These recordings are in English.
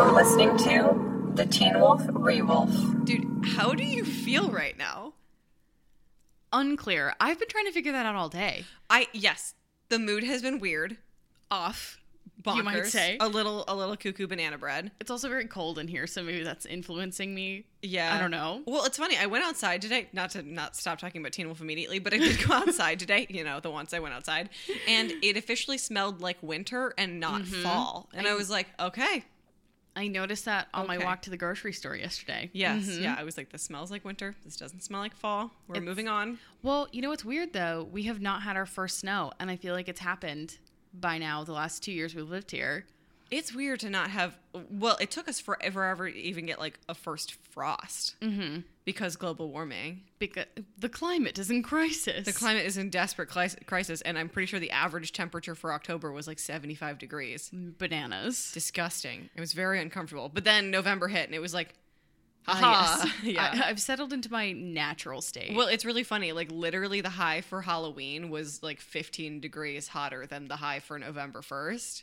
You're listening to the Teen Wolf Rewolf. Dude, how do you feel right now? Unclear. I've been trying to figure that out all day. I yes, the mood has been weird, Off. bonkers, You might say. a little a little cuckoo banana bread. It's also very cold in here, so maybe that's influencing me. Yeah, I don't know. Well, it's funny. I went outside today. Not to not stop talking about Teen Wolf immediately, but I did go outside today. You know, the once I went outside, and it officially smelled like winter and not Mm-hmm. fall. And I was like, okay, I noticed that on my walk to the grocery store yesterday. yes, Mhm. yeah. I was like, this smells like winter. This doesn't smell like fall. We're It's- moving on. Well, you know what's weird though? We have not had our first snow, and I feel like it's happened by now the last two years we've lived here. It's weird to not have. Well, it took us forever to even get like a first frost Mm-hmm. Because global warming. Because the climate is in crisis. The climate is in desperate crisis, and I'm pretty sure the average temperature for October was like 75 degrees. bananas. Disgusting. It was very uncomfortable. But then November hit, and it was like, Ah, haha. yes. yeah. I, I've settled into my natural state. well, it's really funny. Like literally, the high for Halloween was like 15 degrees hotter than the high for November 1st.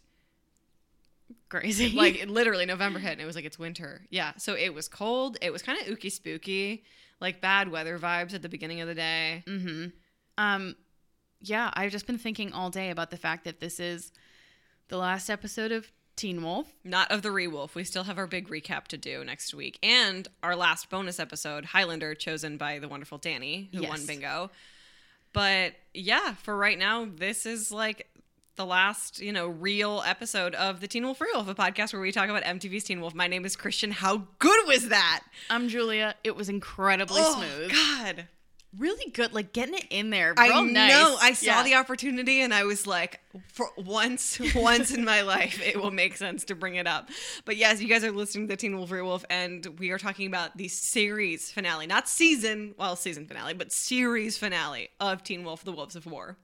Crazy. Like literally, November hit, and it was like it's winter. Yeah. So it was cold. It was kind of ooky spooky, like bad weather vibes at the beginning of the day. Mm-hmm. Um, yeah, I've just been thinking all day about the fact that this is the last episode of Teen Wolf. Not of the Rewolf. We still have our big recap to do next week. And our last bonus episode, Highlander, chosen by the wonderful Danny, who won bingo. But yeah, for right now, this is like the last, you know, real episode of the Teen Wolf Rewolf, a podcast where we talk about MTV's Teen Wolf. My name is Christian. How good was that? I'm Julia. It was incredibly oh, smooth. God. Really good. Like getting it in there. I nice. know. I saw Yeah. the opportunity and I was like, for once, once in my life, it will make sense to bring it up. But yes, you guys are listening to the Teen Wolf Wolf, and we are talking about the series finale, not season, well, season finale, but series finale of Teen Wolf: The Wolves of War.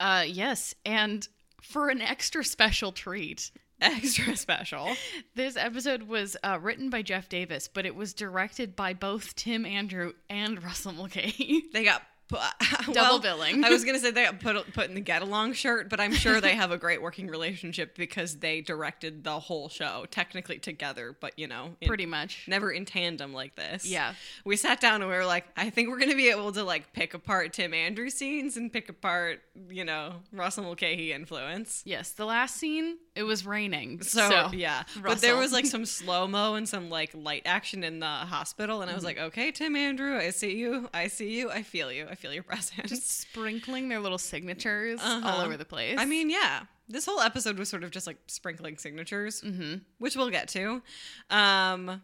Uh, yes, and for an extra special treat, Extra special. this episode was uh, written by Jeff Davis, but it was directed by both Tim Andrew and Russell Mulcahy. They got Double well, billing. I was gonna say they put put in the get along shirt, but I'm sure they have a great working relationship because they directed the whole show technically together, but you know, in- Pretty much. never in tandem like this. Yeah. We sat down and we were like, I think we're gonna be able to like pick apart Tim Andrews scenes and pick apart, you know, Russell Mulcahy influence. Yes, the last scene, it was raining. So, So, yeah, but there was like some slow mo and some like light action in the hospital, and I was Mm-hmm. like, okay, Tim Andrew, I see you, I see you, I feel you, I feel your presence. Just sprinkling their little signatures all Uh-huh. over the place. I mean, yeah, this whole episode was sort of just like sprinkling signatures, hmm which we'll get to. Um,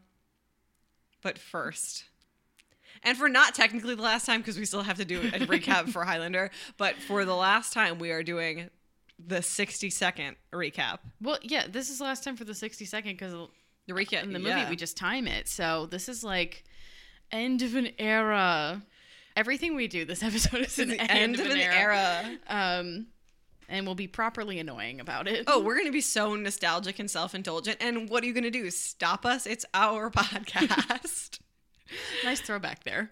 but first, and for not technically the last time because we still have to do a recap for Highlander, but for the last time we are doing the 60 second recap. well, yeah, this is the last time for the 60 second because The recap in the movie yeah. we just time it. So this is like end of an era. Everything we do this episode is an the end, of an, era. era. Um, and we'll be properly annoying about it. Oh, we're going to be so nostalgic and self indulgent. And what are you going to do? Stop us? It's our podcast. nice throwback there.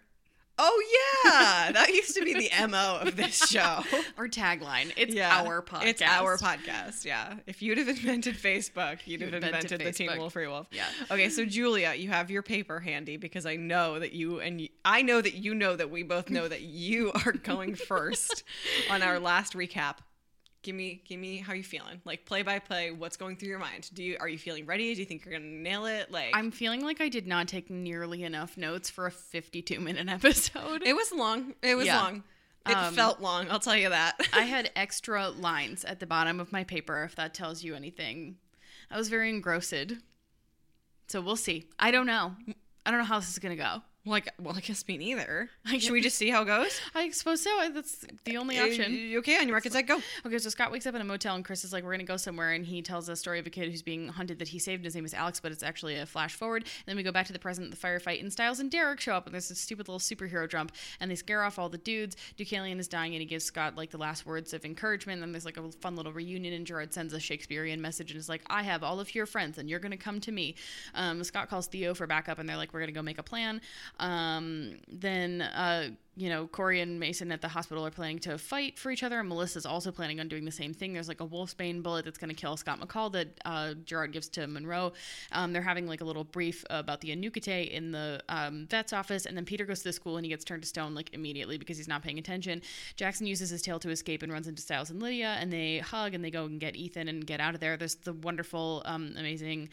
Oh, yeah. That used to be the MO of this show. or tagline. It's Yeah, our podcast. It's our podcast. Yeah. If you'd have invented Facebook, you'd You have invented the Teen Facebook. Wolf Free Wolf. Yeah. Okay, so Julia, you have your paper handy because I know that you and you, I know that you know that we both know that you are going first on our last recap. Give me, give me how you feeling. Like play by play, what's going through your mind? Do you are you feeling ready? Do you think you're gonna nail it? Like I'm feeling like I did not take nearly enough notes for a 52 minute episode. it was long. It was Yeah. long. It Um, felt long. I'll tell you that. I had extra lines at the bottom of my paper, if that tells you anything. I was very engrossed. So we'll see. I don't know. I don't know how this is going to like, well, I guess me neither. I Should we just see how it goes? I suppose so. That's the only Uh, option. you okay on your record set? Go. Okay, so Scott wakes up in a motel and Chris is like, "We're gonna go somewhere," and he tells a story of a kid who's being hunted that he saved. His name is Alex, but it's actually a flash forward. And then we go back to the present. The firefight and Stiles and Derek show up, and there's this stupid little superhero jump, and they scare off all the dudes. Deucalion is dying, and he gives Scott like the last words of encouragement. And there's like a fun little reunion, and Gerard sends a Shakespearean message and is like, "I have all of your friends, and you're gonna come to me." Um, Scott calls Theo for backup, and they're like, "We're gonna go make a plan." Um, then, uh, you know, Corey and Mason at the hospital are planning to fight for each other, and Melissa's also planning on doing the same thing. There's like a wolfsbane bullet that's going to kill Scott McCall that uh, Gerard gives to Monroe. Um, they're having like a little brief about the Anuk-Ite in the um, vet's office, and then Peter goes to the school and he gets turned to stone like immediately because he's not paying attention. Jackson uses his tail to escape and runs into Stiles and Lydia, and they hug and they go and get Ethan and get out of there. There's the wonderful, um, amazing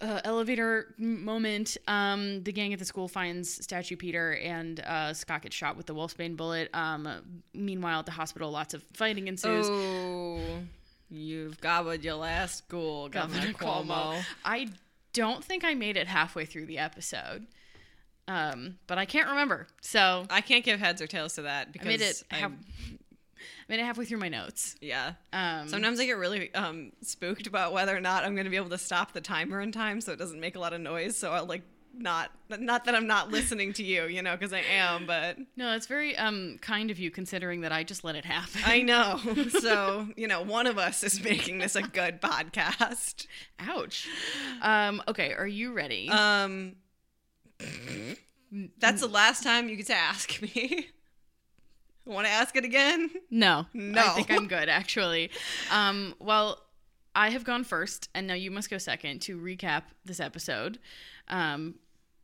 uh, elevator moment. Um, the gang at the school finds Statue Peter, and uh, Scott gets shot with the Wolfsbane bullet. Um, meanwhile, at the hospital, lots of fighting ensues. Oh, you've gobbled your last school, Governor, Cuomo. I don't think I made it halfway through the episode, um, but I can't remember. So I can't give heads or tails to that because I made it. I- Half, I made it halfway through my notes. yeah. Um, Sometimes I get really um, spooked about whether or not I'm going to be able to stop the timer in time, so it doesn't make a lot of noise. So I'll like not not that I'm not listening to you, you know, because I am, but no, it's very um, kind of you considering that I just let it happen. I know. so you know, one of us is making this a good podcast. Ouch. Um, okay, are you ready? Um, that's the last time you get to ask me. Want to ask it again? No, No. I think I'm good actually. Um, well, I have gone first, and now you must go second to recap this episode, um,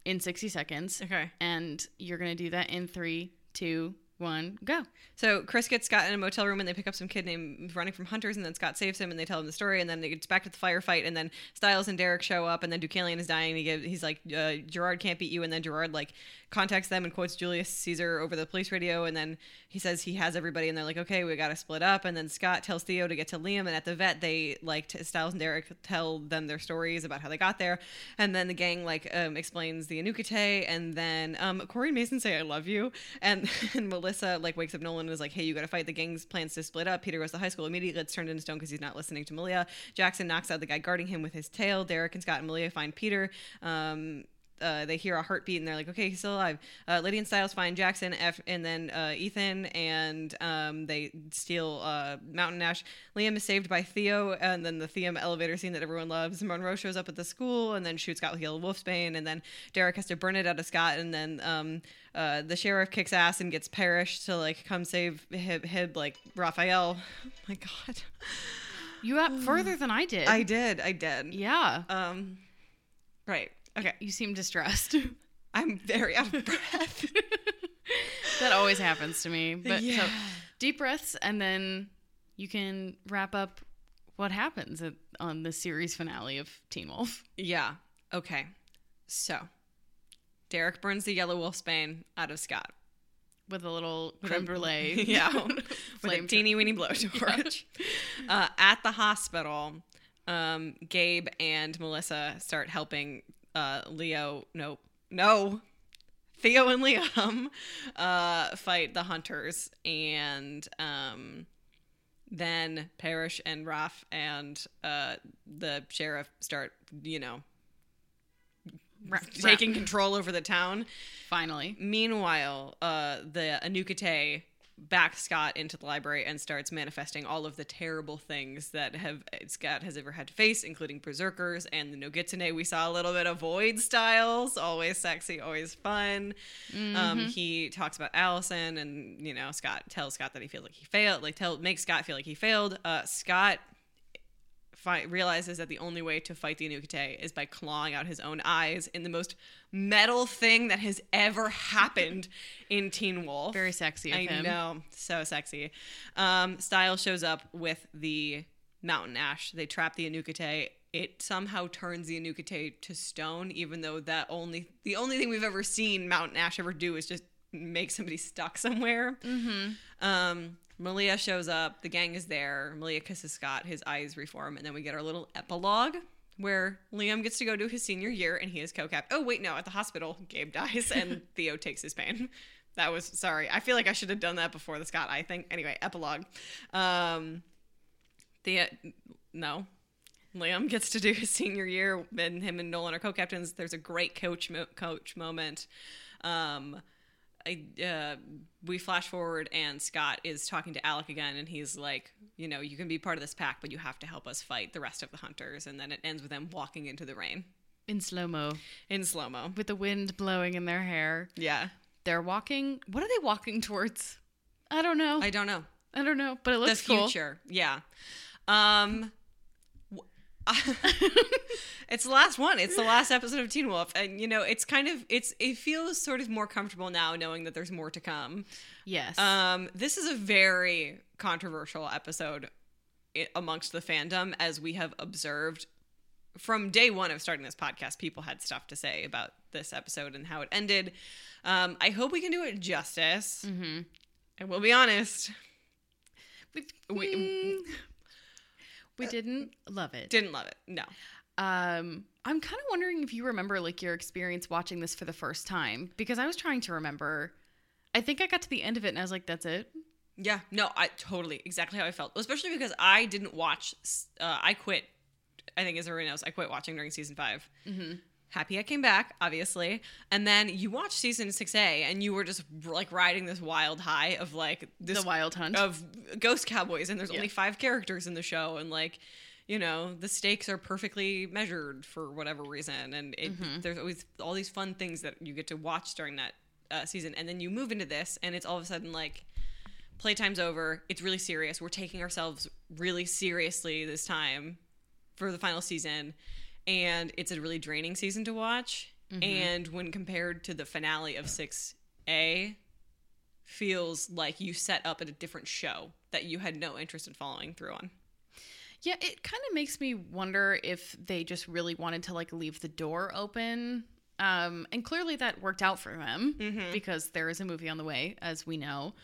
in 60 seconds. Okay. And you're gonna do that in three, two, one, go. So Chris gets Scott in a motel room and they pick up some kid named running from hunters and then Scott saves him and they tell him the story and then they get back to the firefight and then Stiles and Derek show up and then Deucalion is dying. And he gives, he's like uh, Gerard can't beat you. And then Gerard like contacts them and quotes Julius Caesar over the police radio. And then he says he has everybody and they're like okay we got to split up. And then Scott tells Theo to get to Liam and at the vet they like t- Stiles and Derek tell them their stories about how they got there. And then the gang like um, explains the Anuk-Ite and then um, Corey Mason say I love you. And, and Melissa like wakes up Nolan and is like hey you got to fight. The gang's plans to split up. Peter goes to high school immediately. Gets turned into stone because he's not listening to Malia. Jackson knocks out the guy guarding him with his tail. Derek and Scott and Malia find Peter um, uh, they hear a heartbeat and they're like, okay, he's still alive. Uh, Lydia and Stiles find Jackson, F- and then uh, Ethan, and um, they steal uh, Mountain Ash. Liam is saved by Theo, and then the Theo elevator scene that everyone loves. Monroe shows up at the school and then shoots Scott with yellow wolfsbane, and then Derek has to burn it out of Scott, and then um, uh, the sheriff kicks ass and gets Parrish to like come save him, him like Rafael. Oh my God, You got further than I did. I did, I did. yeah. Um, right. Okay. You seem distressed. I'm very out of breath. that always happens to me. But so Yeah. deep breaths, and then you can wrap up what happens at, on the series finale of Teen Wolf. Yeah. Okay. So, Derek burns the yellow wolfsbane out of Scott. With a little creme brulee. yeah. With a teeny weeny blowtorch. uh, at the hospital, um, Gabe and Melissa start helping uh, Leo. No, no. Theo and Liam uh, fight the hunters, and um, then Parrish and Raph and uh, the sheriff start, you know, Ra- taking control over the town. Finally. Meanwhile, uh, the Anuk-Ite backs Scott into the library and starts manifesting all of the terrible things that have Scott has ever had to face, including berserkers and the Nogitsune. We saw a little bit of Void Stiles, always sexy, always fun. Um, he talks about Allison, and you know, Scott tells Scott that he feels like he failed, like tell makes Scott feel like he failed. Uh, Scott fi- realizes that the only way to fight the Anuk-Ite is by clawing out his own eyes in the most metal thing that has ever happened in Teen Wolf. Very sexy of I him. know, so sexy. Um, Style shows up with the mountain ash. They trap the Anuk-Ite. It somehow turns the Anuk-Ite to stone, even though that only the only thing we've ever seen Mountain Ash ever do is just make somebody stuck somewhere. Mm-hmm. Um, Malia shows up. The gang is there. Malia kisses Scott. His eyes reform, and then we get our little epilogue where Liam gets to go to his senior year and he is co-capped. Oh wait, no, at the hospital, Gabe dies and Theo takes his pain. That was sorry. I feel like I should have done that before the Scott I think. Anyway, epilogue. Um, the no. Liam gets to do his senior year, and him and Nolan are co-captains. There's a great coach mo- coach moment. Um, I, uh, we flash forward, and Scott is talking to Alec again, and he's like, you know, you can be part of this pack, but you have to help us fight the rest of the hunters. And then it ends with them walking into the rain. in slow mo in slow mo. with the wind blowing in their hair. Yeah. They're walking. What are they walking towards? I don't know. I don't know. I don't know, but it The looks cool. future. Yeah. Um it's the last one. It's the last episode of Teen Wolf and you know, it's kind of it's it feels sort of more comfortable now knowing that there's more to come. Yes. Um this is a very controversial episode amongst the fandom as we have observed from day one of starting this podcast, people had stuff to say about this episode and how it ended. Um, I hope we can do it justice. mm-hmm. I will be honest, we, we- didn't love it. didn't love it. No. Um, I'm kind of wondering if you remember like your experience watching this for the first time because I was trying to remember. I think I got to the end of it and I was like, "That's it." Yeah, no, I totally exactly how I felt. Especially because I didn't watch. Uh, I quit. I think as everyone knows, I quit watching during season 5 Mhm. Happy I came back, obviously, and then you watched season six A, and you were just like riding this wild high of like this the Wild Hunt. of ghost cowboys, and there's Yeah. only five characters in the show, and like. You know the stakes are perfectly measured for whatever reason, and it, Mm-hmm. there's always all these fun things that you get to watch during that uh, season, and then you move into this, and it's all of a sudden like playtime's over. It's really serious. We're taking ourselves really seriously this time for the final season, and it's a really draining season to watch. And when compared to the finale of 6A, feels like you set up at a different show that you had no interest in following through on. Yeah, it kind of makes me wonder if they just really wanted to like leave the door open. Um, and clearly that worked out for them because there is a movie on the way, as we know.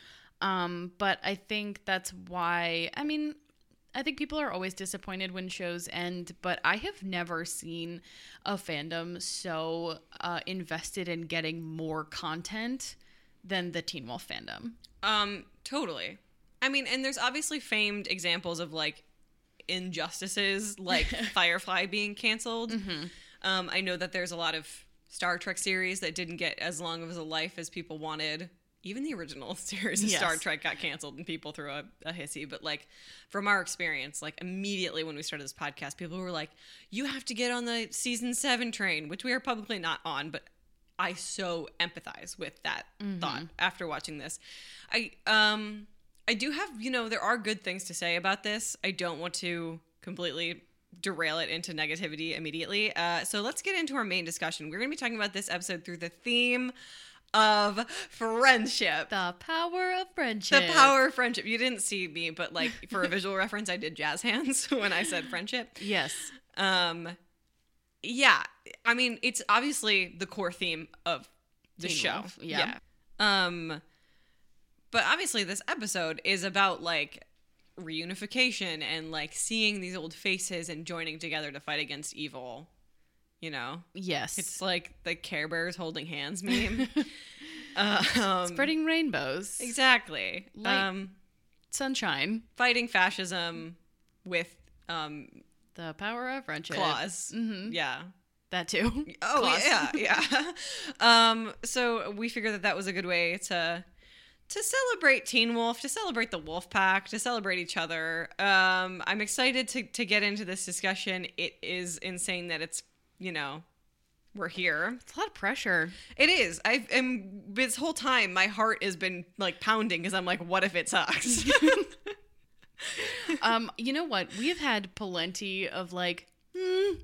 Um, but I think that's why, I mean, I think people are always disappointed when shows end, but I have never seen a fandom so uh, invested in getting more content than the Teen Wolf fandom. Um, totally. I mean, and there's obviously famed examples of like injustices, like Firefly being canceled. Um, I know that there's a lot of Star Trek series that didn't get as long of a life as people wanted. Even the original series of Yes. Star Trek got canceled and people threw a, a hissy. But like from our experience, like immediately when we started this podcast, people were like, "You have to get on the season seven train," which we are publicly not on, but I so empathize with that thought after watching this. I um I do have, you know, there are good things to say about this. I don't want to completely derail it into negativity immediately. Uh, so let's get into our main discussion. We're going to be talking about this episode through the theme of friendship. The power of friendship. The power of friendship. You didn't see me, but like for a visual reference, I did jazz hands when I said friendship. Yes. Um, yeah, I mean, it's obviously the core theme of the Teen show. Wolf, yeah. yeah. Um, but obviously, this episode is about like reunification and like seeing these old faces and joining together to fight against evil. You know, Yes. it's like the Care Bears holding hands meme. um, spreading rainbows. exactly. Light. Um, Sunshine. fighting fascism with um The power of friendship. claws. Mhm. Yeah. That too. Oh Claws. yeah, yeah. um, so we figured that that was a good way to to celebrate Teen Wolf, to celebrate the Wolf Pack, to celebrate each other. Um, I'm excited to to get into this discussion. It is insane that it's you know we're here. It's a lot of pressure. It is. I am this whole time my heart has been like pounding because I'm like, what if it sucks? um, you know what? We have had plenty of like hmm,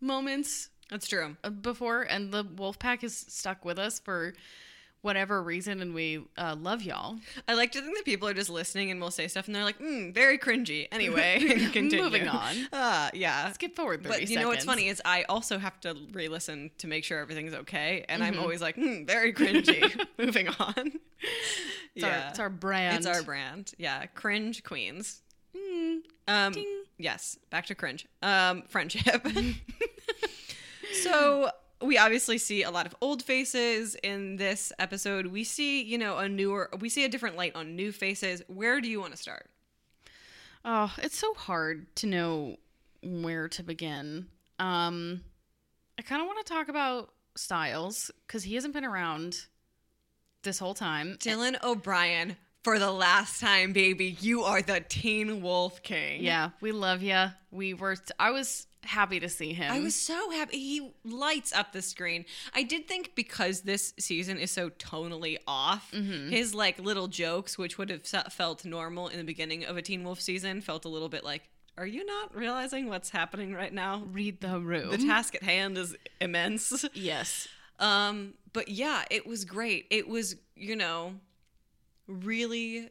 moments That's true. before, and the wolf pack is stuck with us for whatever reason, and we uh, love y'all. I like to think that people are just listening and we'll say stuff and they're like, mm, very cringy. Anyway. Moving on. Uh, yeah. Skip forward 30 But you know what's funny is I also have to re-listen to make sure everything's okay, and Mm-hmm. I'm always like, hmm, very cringy. Moving on. It's, our, it's our brand. It's our brand. Yeah, cringe queens. Mm, Um, ding. yes, back to cringe. Um, friendship. so we obviously see a lot of old faces in this episode. We see, you know, a newer. We see a different light on new faces. Where do you want to start? Oh, it's so hard to know where to begin. Um, I kind of want to talk about Stiles because he hasn't been around this whole time. Dylan O'Brien for the last time, baby, you are the Teen Wolf King. Yeah, we love you. We were. I was happy to see him. I was so happy. He lights up the screen. I did think because this season is so tonally off, his like little jokes, which would have felt normal in the beginning of a Teen Wolf season, felt a little bit like, are you not realizing what's happening right now? read the room. The task at hand is immense. yes. Um, but yeah, it was great. It was, you know, really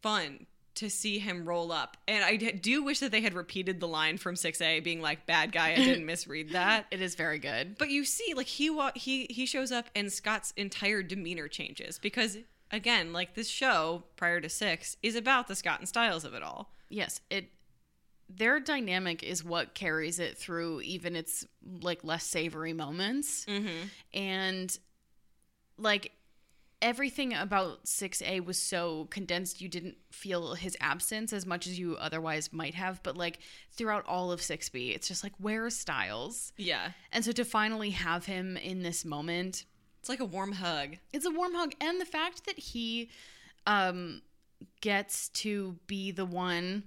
fun to see him roll up. And I do wish that they had repeated the line from 6A being like bad guy. I didn't misread that. It is very good. But you see like he wa- he he shows up and Scott's entire demeanor changes because again, like this show prior to 6 is about the Scott and Stiles of it all. Yes, it their dynamic is what carries it through even its like less savory moments. Mhm. And like everything about 6A was so condensed you didn't feel his absence as much as you otherwise might have, but like throughout all of 6B, it's just like where's Stiles? Yeah. And so to finally have him in this moment It's like a warm hug. it's a warm hug and the fact that he um gets to be the one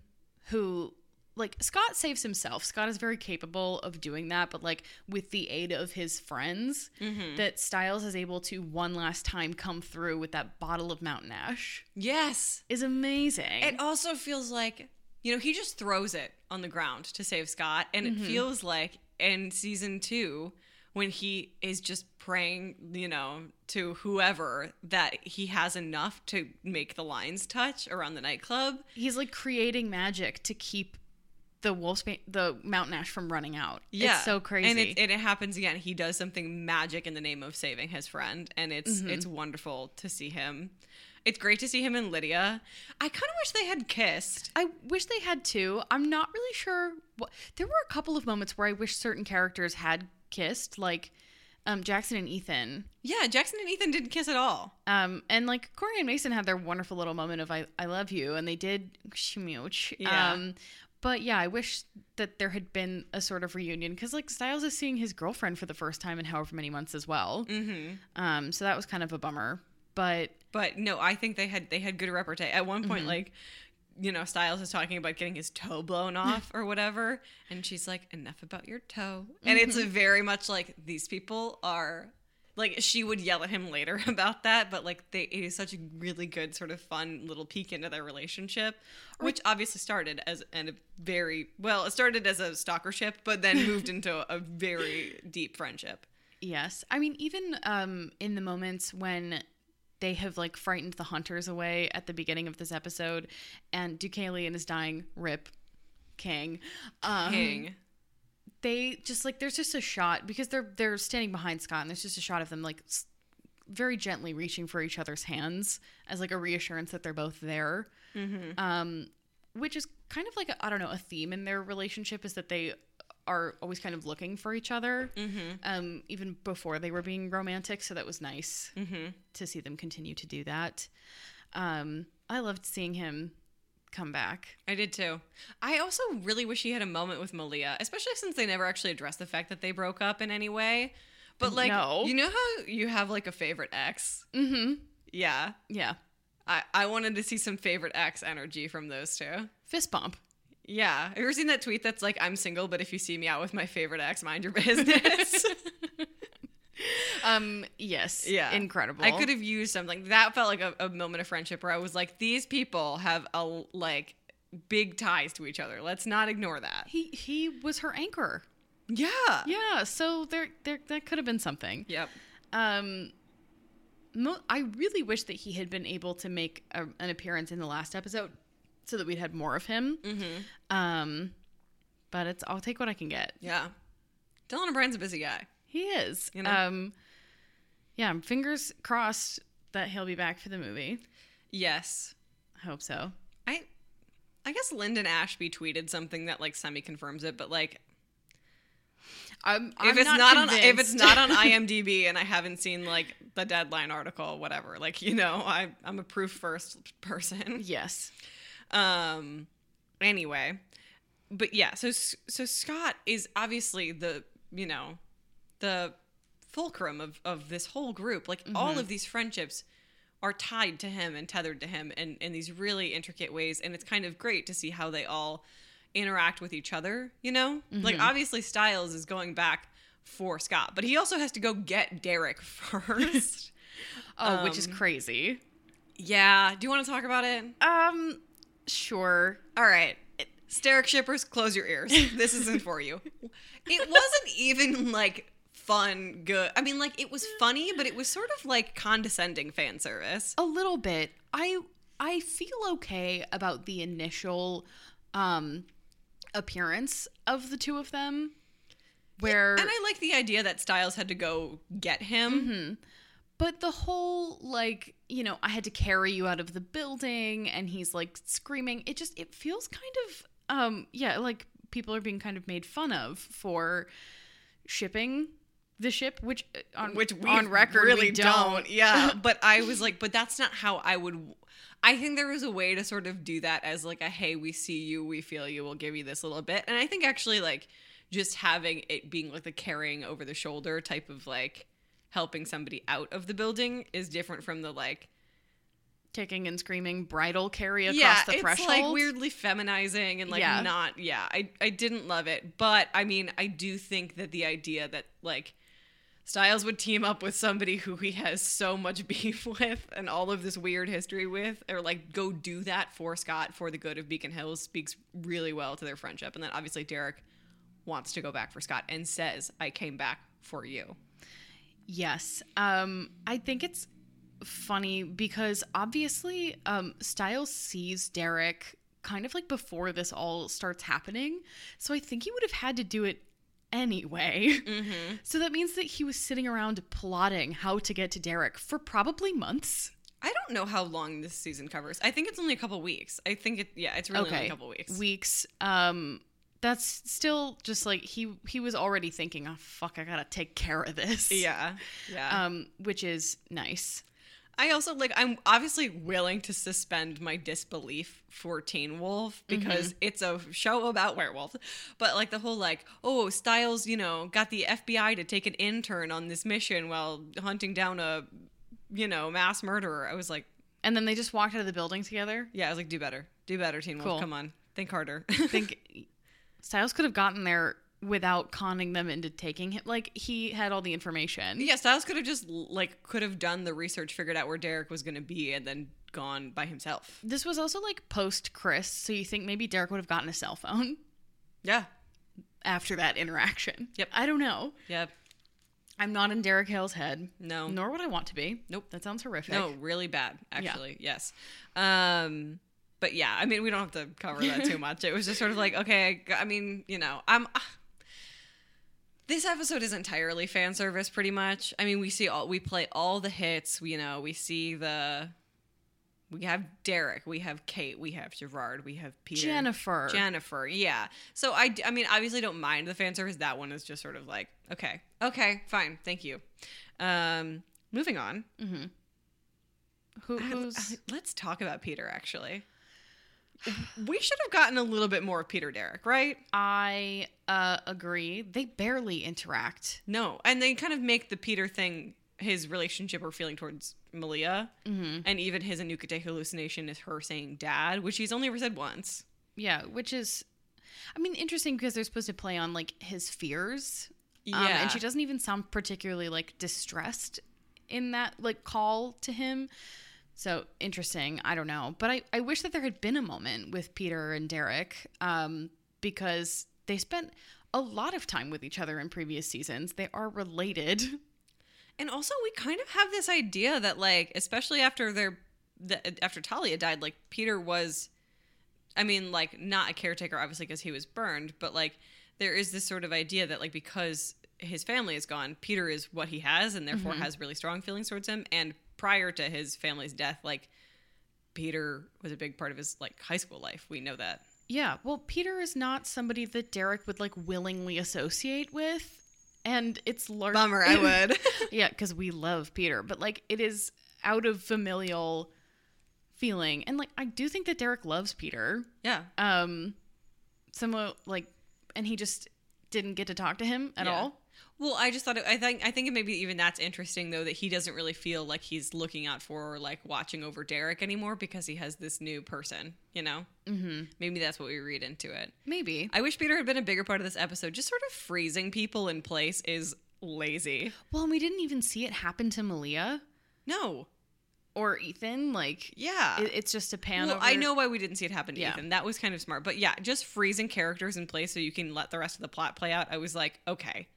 who like Scott saves himself. Scott is very capable of doing that, but like with the aid of his friends, mm-hmm. that Stiles is able to one last time come through with that bottle of Mountain Ash Yes. is amazing. It also feels like, you know, he just throws it on the ground to save Scott. And it mm-hmm. feels like in season two, when he is just praying, you know, to whoever that he has enough to make the lines touch around the nightclub. He's like creating magic to keep the wolf's ba- the Mountain Ash from running out. Yeah. It's so crazy. And it, it happens again. He does something magic in the name of saving his friend. And it's it's wonderful to see him. It's great to see him and Lydia. I kind of wish they had kissed. I wish they had too. I'm not really sure. What, there were a couple of moments where I wish certain characters had kissed, like um, Jackson and Ethan. Yeah, Jackson and Ethan didn't kiss at all. Um, and like Corey and Mason had their wonderful little moment of "I, I love you," and they did schmooch. Yeah. Um, but yeah, I wish that there had been a sort of reunion because like Stiles is seeing his girlfriend for the first time in however many months as well. Mm-hmm. Um, so that was kind of a bummer. But But no, I think they had they had good repartee. At one Mm-hmm. point, like, you know, Stiles is talking about getting his toe blown off or whatever, and she's like, "Enough about your toe." And it's Mm-hmm. a very much like these people are. Like she would yell at him later about that, but like they, it is such a really good sort of fun little peek into their relationship, which obviously started as and a very well, it started as a stalkership, but then moved into a very deep friendship. Yes. I mean, even um, in the moments when they have like frightened the hunters away at the beginning of this episode, and Deucalion is dying, rip, King. Um, King. They just like there's just a shot because they're they're standing behind Scott, and there's just a shot of them like very gently reaching for each other's hands as like a reassurance that they're both there. Um, which is kind of like I I don't know a theme in their relationship is that they are always kind of looking for each other, um, even before they were being romantic. So that was nice to see them continue to do that. Um, I loved seeing him come back. I did too. I also really wish he had a moment with Malia, especially since they never actually addressed the fact that they broke up in any way. But like, No. you know how you have like a favorite ex? Mm-hmm. Yeah. Yeah, I, I wanted to see some favorite ex energy from those two. fist bump. Yeah. Have you ever seen that tweet that's like, I'm single, but if you see me out with my favorite ex, mind your business? Um, yes, yeah. incredible. I could have used something. That felt like a, a moment of friendship where I was like, these people have a like big ties to each other. Let's not ignore that. He he was her anchor. Yeah. Yeah, so there there that could have been something. Yep. Um, mo- I really wish that he had been able to make a, an appearance in the last episode, so that we'd had more of him. Mm-hmm. Um, but it's I'll take what I can get. Yeah. Dylan O'Brien's a busy guy. He is. You know? Um, yeah, fingers crossed that he'll be back for the movie. Yes. I hope so. I I guess Linden Ashby tweeted something that like semi confirms it, but like I'm, if I'm it's not, on if it's not on IMDb and I haven't seen like the deadline article, whatever, like you know, I I'm a proof first person. yes, Um anyway, but yeah, so so Scott is obviously the, you know, the fulcrum of of this whole group. Like all of these friendships are tied to him and tethered to him in, in these really intricate ways. And it's kind of great to see how they all interact with each other, you know? Like, obviously, Stiles is going back for Scott, but he also has to go get Derek first. Oh, which is Um, crazy. yeah. Do you want to talk about it? Um, sure. All right. Sterek shippers, close your ears. This isn't for you. It wasn't even like fun, good. I mean, like it was funny, but it was sort of like condescending fan service. A little bit. I I feel okay about the initial um appearance of the two of them. Where And I like the idea that Stiles had to go get him. Mm-hmm. But the whole like, you know, I had to carry you out of the building and he's like screaming. It just it feels kind of um yeah, like people are being kind of made fun of for shipping the ship which uh, on which we on record really we don't. Yeah, but I was like, but that's not how I would. I think there was a way to sort of do that as like a hey, we see you, we feel you, we'll give you this little bit, and I think actually like just having it being like the carrying over the shoulder type of like helping somebody out of the building is different from the like kicking and screaming bridal carry across yeah, the it's threshold. It's like weirdly feminizing and like Yeah. not yeah. I I didn't love it, but I mean I do think that the idea that like Stiles would team up with somebody who he has so much beef with and all of this weird history with, or like go do that for Scott for the good of Beacon Hills speaks really well to their friendship. And then obviously Derek wants to go back for Scott and says, I came back for you. Yes. Um, I think it's funny because obviously um, Stiles sees Derek kind of like before this all starts happening. So I think he would have had to do it anyway. Mm-hmm. So that means that he was sitting around plotting how to get to Derek for probably months. I don't know how long this season covers. I think it's only a couple weeks. I think it, yeah, it's really only a couple weeks. Weeks. Um, that's still just like he he was already thinking, oh fuck, I gotta take care of this. yeah, yeah. Um, which is nice. I also like I'm obviously willing to suspend my disbelief for Teen Wolf mm-hmm. because it's a show about werewolves. But like the whole like, oh, Stiles, you know, got the FBI to take an intern on this mission while hunting down a you know, mass murderer. I was like, And then they just walked out of the building together. yeah, I was like, do better. Do better, Teen Wolf. Cool. Come on. Think harder. Think Stiles could have gotten there without conning them into taking him. Like he had all the information. yeah, Stiles could have just like could have done the research, figured out where Derek was gonna be, and then gone by himself. This was also like post Chris, so you think maybe Derek would have gotten a cell phone Yeah. after that interaction. Yep. I don't know. Yep. I'm not in Derek Hale's head. No. Nor would I want to be. Nope. That sounds horrific. No, really bad, actually. Yes. Um, but yeah, I mean, we don't have to cover that too much. It was just sort of like, okay, I mean, you know, I'm. Uh, this episode is entirely fan service, pretty much. I mean, we see all, we play all the hits. We, you know, we see the. We have Derek, we have Kate, we have Gerard, we have Peter, Jennifer. Jennifer, yeah. So I, I mean, obviously don't mind the fan service. That one is just sort of like, okay, okay, fine, thank you. Um, moving on. Mm-hmm. Who, I- who's I- let's talk about Peter actually. We should have gotten a little bit more of Peter Derek, right? I uh, agree. They barely interact. No, and they kind of make the Peter thing his relationship or feeling towards Malia, and even his Anuk-Ite hallucination is her saying "dad," which he's only ever said once. Yeah, which is, I mean, interesting because they're supposed to play on like his fears. Um, Yeah. and she doesn't even sound particularly like distressed in that like call to him. So interesting. I don't know, but I I wish that there had been a moment with Peter and Derek, um, because they spent a lot of time with each other in previous seasons. They are related. And also, we kind of have this idea that, like, especially after their the, after Talia died, like Peter was, I mean, like not a caretaker, obviously, because he was burned, but like there is this sort of idea that, like, because his family is gone, Peter is what he has, and therefore has really strong feelings towards him. And prior to his family's death, like Peter was a big part of his like high school life. We know that. Yeah, well, Peter is not somebody that Derek would like willingly associate with. And it's large. Bummer, I would. yeah, because we love Peter, but like it is out of familial feeling. And like I do think that Derek loves Peter. yeah. Um, somewhat like, and he just didn't get to talk to him at Yeah. all. Well, I just thought it, I think I think maybe even that's interesting though that he doesn't really feel like he's looking out for or like watching over Derek anymore because he has this new person. You know, mm-hmm. maybe that's what we read into it. Maybe. I wish Peter had been a bigger part of this episode. Just sort of freezing people in place is lazy. Well, and we didn't even see it happen to Malia No, or Ethan. Like, yeah. it, it's just a pan well, over. I know why we didn't see it happen to Yeah. Ethan. That was kind of smart. But yeah, just freezing characters in place so you can let the rest of the plot play out. I was like, okay,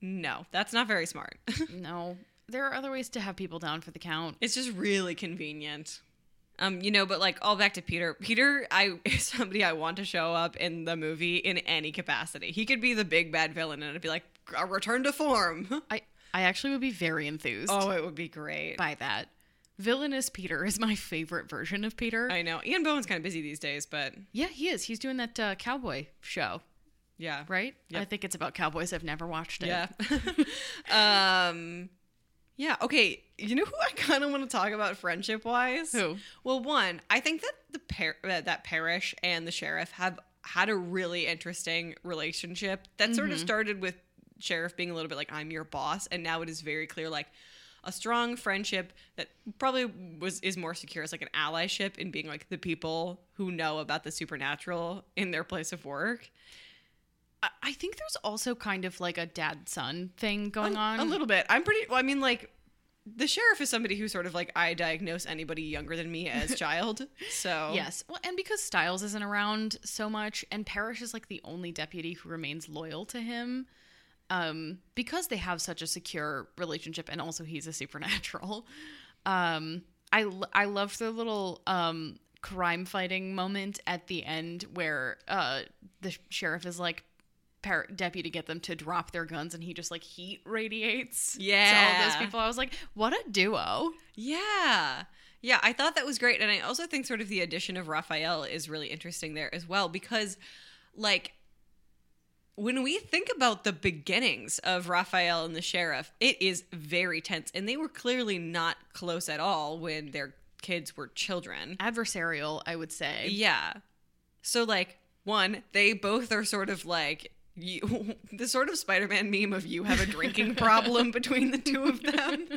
no, that's not very smart. No, there are other ways to have people down for the count. it's just really convenient. Um, you know, but like all back to Peter. Peter, I is somebody I want to show up in the movie in any capacity. He could be the big bad villain, and it'd be like a return to form. I I actually would be very enthused oh, it would be great. by that. Villainous Peter is my favorite version of Peter. I know Ian Bohen's kind of busy these days, but yeah, he is. He's doing that uh, cowboy show, yeah, right? Yep. I think it's about cowboys. I've never watched it. Yeah. um yeah, okay. You know who I kind of want to talk about friendship wise? Who? Well, one, I think that the par- that, that Parrish and the sheriff have had a really interesting relationship that sort of started with sheriff being a little bit like I'm your boss and now it is very clear like a strong friendship that probably was is more secure as like an allyship in being like the people who know about the supernatural in their place of work. I, I think there's also kind of like a dad son thing going on. A little bit. I'm pretty. Well, I mean, like the sheriff is somebody who sort of like I diagnose anybody younger than me as child. So Yes. Well, and because Stiles isn't around so much, and Parrish is like the only deputy who remains loyal to him, um, because they have such a secure relationship, and also he's a supernatural. Um, I I love the little um crime fighting moment at the end where uh the sheriff is like. Par- deputy to get them to drop their guns and he just like heat radiates yeah to all those people i was like what a duo Yeah. Yeah, I thought that was great. And I also think sort of the addition of Rafael is really interesting there as well because, like, when we think about the beginnings of Rafael and the sheriff, it is very tense. And they were clearly not close at all when their kids were children. adversarial i would say Yeah. So, like, one, they both are sort of like. You, the sort of Spider-Man meme of you have a drinking problem between the two of them.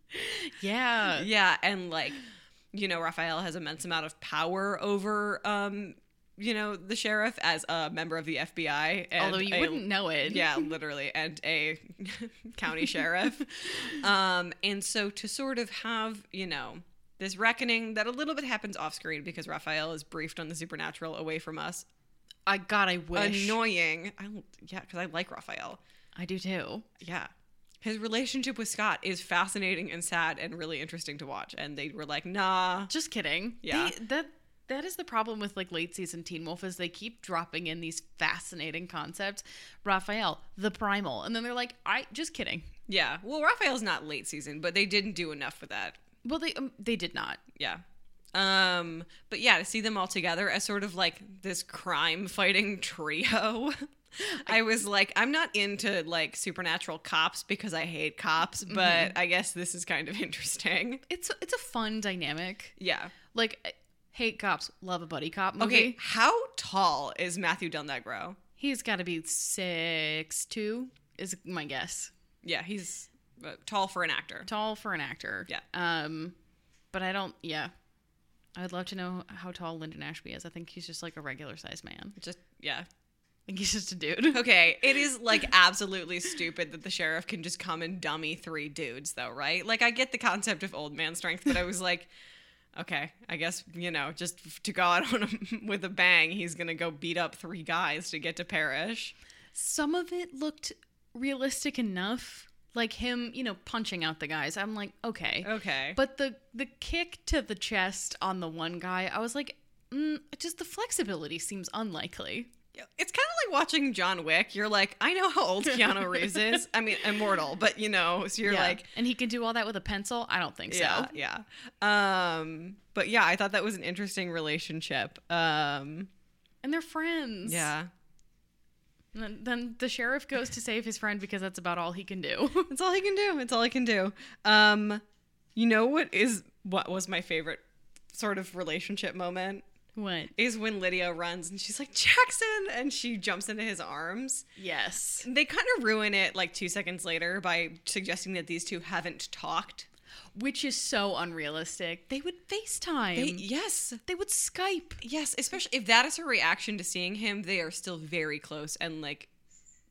yeah Yeah, and like, you know, Rafael has immense amount of power over, um, you know, the sheriff as a member of the FBI. And although you a- wouldn't know it Yeah, literally, and a county sheriff. Um, and so to sort of have, you know, this reckoning that a little bit happens off screen because Rafael is briefed on the supernatural away from us. I God, I wish. Annoying. I don't- yeah, because I like Rafael. I do too. Yeah. His relationship with Scott is fascinating and sad and really interesting to watch. And they were like, nah. Just kidding. Yeah. They- that that is the problem with like late season Teen Wolf is they keep dropping in these fascinating concepts. Rafael, the primal, and then they're like, I just kidding. Yeah. Well, Rafael's not late season, but they didn't do enough for that. Well, they um, they did not. Yeah. Um, but yeah, to see them all together as sort of like this crime fighting trio. I was like, I'm not into like supernatural cops because I hate cops, but I guess this is kind of interesting. It's it's a fun dynamic. Yeah. Like hate cops, love a buddy cop movie. Okay, how tall is Matthew Del Negro? He's got to be six two is my guess. Yeah, he's uh, tall for an actor. Tall for an actor. Yeah. Um, but I don't. Yeah. I'd love to know how tall Linden Ashby is. I think he's just like a regular sized man. Just yeah. I think he's just a dude. Okay, it is like absolutely stupid that the sheriff can just come and dummy three dudes, though, right? Like, I get the concept of old man strength, but I was like, okay, I guess, you know, just to go out on him with a bang, he's gonna go beat up three guys to get to Parrish. Some of it looked realistic enough, like him, you know, punching out the guys. I'm like, okay. Okay. But the the kick to the chest on the one guy, I was like, mm, just the flexibility seems unlikely. It's kind of like watching John Wick. You're like, I know how old Keanu Reeves is. I mean, immortal, but you know, so you're Yeah. like, and he can do all that with a pencil. I don't think yeah, so. yeah. Um, but yeah, I thought that was an interesting relationship. Um, And they're friends. yeah. And then, then the sheriff goes to save his friend because that's about all he can do. That's all he can do. It's all he can do. Um, you know what is what was my favorite sort of relationship moment? What? is when Lydia runs and she's like, Jackson! And she jumps into his arms. Yes. They kind of ruin it like two seconds later by suggesting that these two haven't talked. Which is so unrealistic. They would FaceTime. They, They, would Skype. Yes, especially if that is her reaction to seeing him, they are still very close and like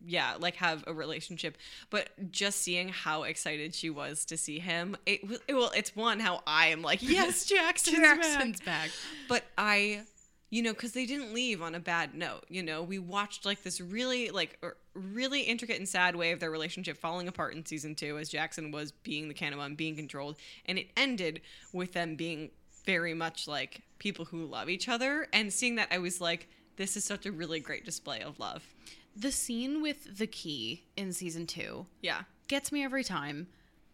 yeah, like have a relationship. But just seeing how excited she was to see him, it well, it's one how I am like, yes, Jackson's, back. Jackson's back. But I you know, because they didn't leave on a bad note. You know, we watched like this really, like, really intricate and sad way of their relationship falling apart in season two as Jackson was being the Kanima, being controlled. And it ended with them being very much like people who love each other. And seeing that, I was like, this is such a really great display of love. The scene with the key in season two Yeah. gets me every time.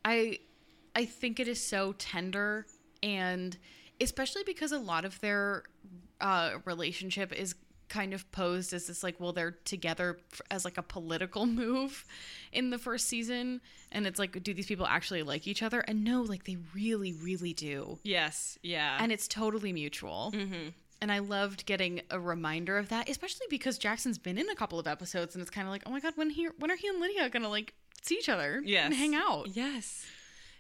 I I think it is so tender and especially because a lot of their uh, relationship is kind of posed as this like well they're together as like a political move in the first season and it's like do these people actually like each other and no like they really really do Yes. Yeah. and it's totally mutual mm-hmm. And I loved getting a reminder of that, especially because Jackson's been in a couple of episodes, and it's kind of like, oh my god, when he, when are he and Lydia gonna like see each other Yes. and hang out? Yes.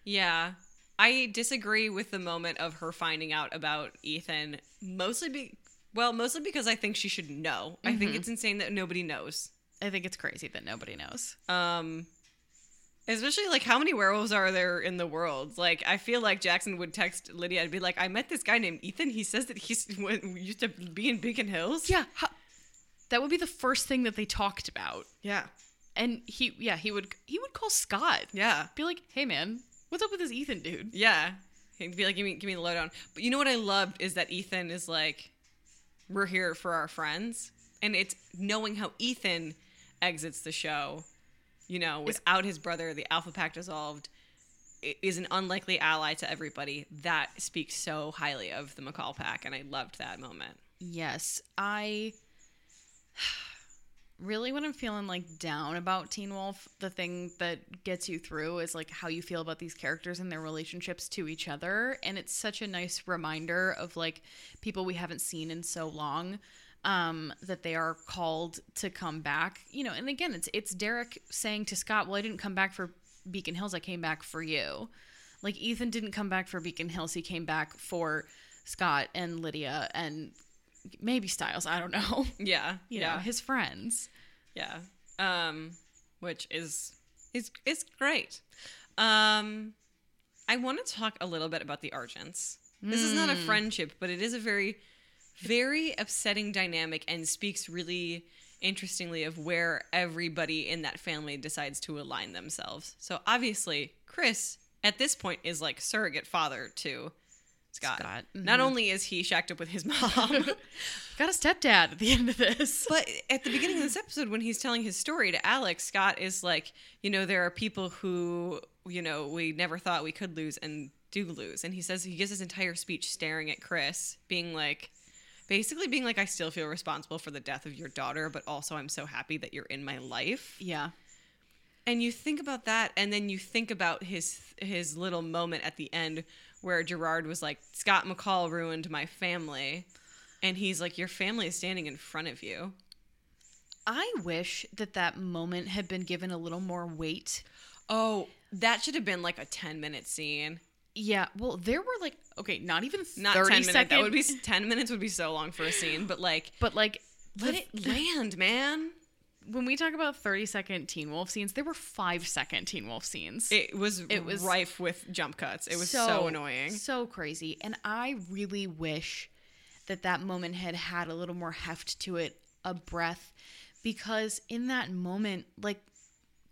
Yeah. I disagree with the moment of her finding out about Ethan, mostly be well, mostly because I think she should know. I think it's insane that nobody knows. I think it's crazy that nobody knows. Um especially like how many werewolves are there in the world? Like I feel like Jackson would text Lydia and be like, "I met this guy named Ethan. He says that he's used to be in Beacon Hills." Yeah, how, that would be the first thing that they talked about, Yeah. and he, yeah, he would he would call Scott, Yeah. be like, hey man, what's up with this Ethan dude? Yeah. He'd be like, give me, give me the lowdown. But you know what I loved is that Ethan is like, we're here for our friends. And it's knowing how Ethan exits the show, you know, without his brother, the Alpha Pack dissolved, is an unlikely ally to everybody. That speaks so highly of the McCall Pack. And I loved that moment. Yes, I really when I'm feeling like down about Teen Wolf, the thing that gets you through is like how you feel about these characters and their relationships to each other, and it's such a nice reminder of like people we haven't seen in so long um that they are called to come back. You know, and again, it's it's Derek saying to Scott, "Well, I didn't come back for Beacon Hills, I came back for you." Like Ethan didn't come back for Beacon Hills, he came back for Scott and Lydia and maybe Stiles, I don't know. Yeah. You yeah. know, his friends. Yeah. Um, which is is is great. Um, I want to talk a little bit about the Argents. This is not a friendship, but it is a very, very upsetting dynamic and speaks really interestingly of where everybody in that family decides to align themselves. So obviously, Chris at this point is like surrogate father to Scott. Scott, Not mm-hmm. only is he shacked up with his mom, Got a stepdad at the end of this. but at the beginning of this episode, when he's telling his story to Alex, Scott is like, you know, there are people who, you know, we never thought we could lose and do lose. And he says, he gives his entire speech staring at Chris, being like, basically being like, I still feel responsible for the death of your daughter, but also I'm so happy that you're in my life. Yeah. And you think about that, and then you think about his his little moment at the end where Gerard was like, Scott McCall ruined my family. And he's like, Your family is standing in front of you. I wish that that moment had been given a little more weight. Oh, that should have been like a 10 minute scene. Yeah, well, there were like okay, not even Not 30 10 minutes. second- That would be 10 minutes would be so long for a scene, but like but like let the- it land, man. when we talk about 30 second Teen Wolf scenes, there were 5 second Teen Wolf scenes. It was It was- was rife with jump cuts. It was so, annoying. So crazy. And I really wish that that moment had had a little more heft to it, a breath, because in that moment, like,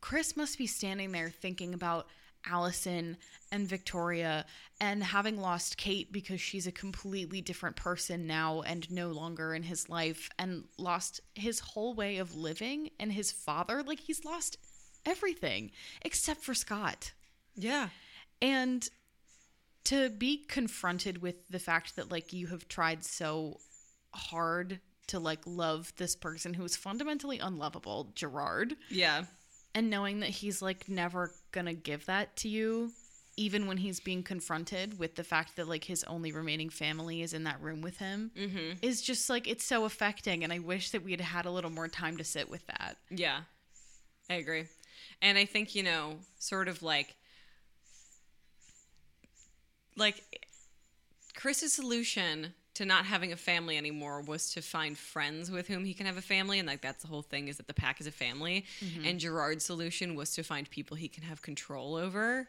Chris must be standing there thinking about Allison and Victoria and having lost Kate because she's a completely different person now and no longer in his life and lost his whole way of living and his father. Like, he's lost everything except for Scott Yeah. and to be confronted with the fact that like you have tried so hard to like love this person who is fundamentally unlovable gerard Yeah. and knowing that he's like never gonna give that to you even when he's being confronted with the fact that like his only remaining family is in that room with him Mm-hmm. is just like it's so affecting and I wish that we had had a little more time to sit with that. Yeah, I agree. And I think, you know, sort of like, like Chris's solution to not having a family anymore was to find friends with whom he can have a family. And like, that's the whole thing is that the pack is a family. And Gerard's solution was to find people he can have control over.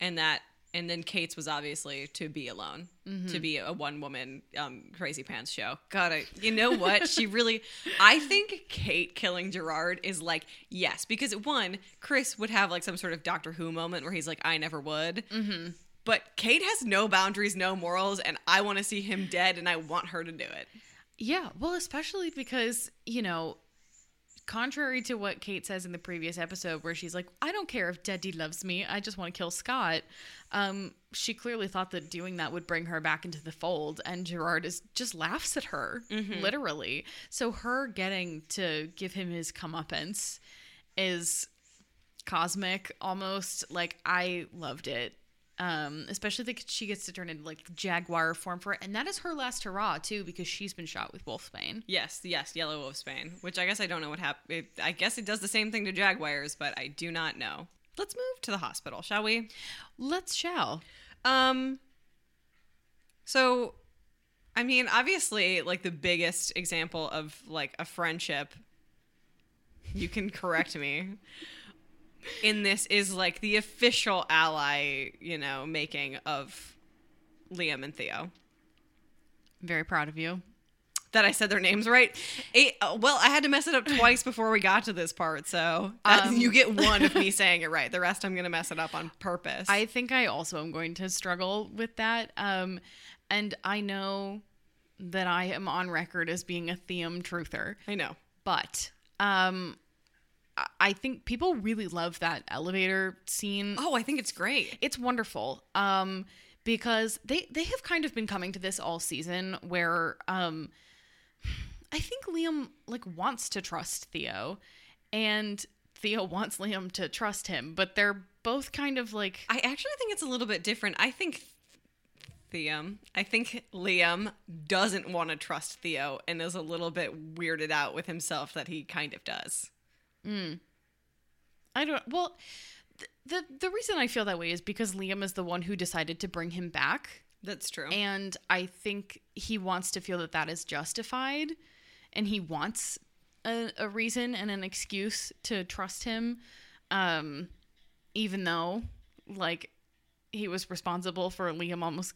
And that, and then Kate's was obviously to be alone, to be a one woman um, crazy pants show. God, I, you know what? she really, I think Kate killing Gerard is like, yes, because one, Chris would have like some sort of Doctor Who moment where he's like, I never would. Mm-hmm. But Kate has no boundaries, no morals, and I want to see him dead and I want her to do it. Yeah, well, especially because, you know, contrary to what Kate says in the previous episode, where she's like, I don't care if Daddy loves me, I just want to kill Scott. Um, she clearly thought that doing that would bring her back into the fold, and Gerard is just laughs at her, literally. So her getting to give him his comeuppance is cosmic almost. Like, I loved it. Um, especially that she gets to turn into like jaguar form for it, and that is her last hurrah too, because she's been shot with wolfsbane. Yes, yes, Yellow wolfsbane, which I guess I don't know what happened. I guess it does the same thing to Jaguars, but I do not know. Let's move to the hospital, shall we? Let's shall. Um so I mean, obviously like the biggest example of like a friendship you can correct me in this is like the official ally, you know, making of Liam and Theo. Very proud of you. That I said their names right. It, uh, well, I had to mess it up twice before we got to this part, so that, Um, you get one of me saying it right. The rest I'm gonna mess it up on purpose. I think I also am going to struggle with that. Um, and I know that I am on record as being a Thiam truther, I know. but um, I- think people really love that elevator scene. Oh, I think it's great. it's wonderful um because they they have kind of been coming to this all season where um i think liam like wants to trust theo and theo wants liam to trust him but they're both kind of like I actually think it's a little bit different. I think Liam, I think Liam doesn't want to trust Theo and is a little bit weirded out with himself that he kind of does. I don't well th- the the reason i feel that way is because liam is the one who decided to bring him back. That's true. and I think he wants to feel that that is justified, and he wants a, a reason and an excuse to trust him, um, even though like he was responsible for Liam almost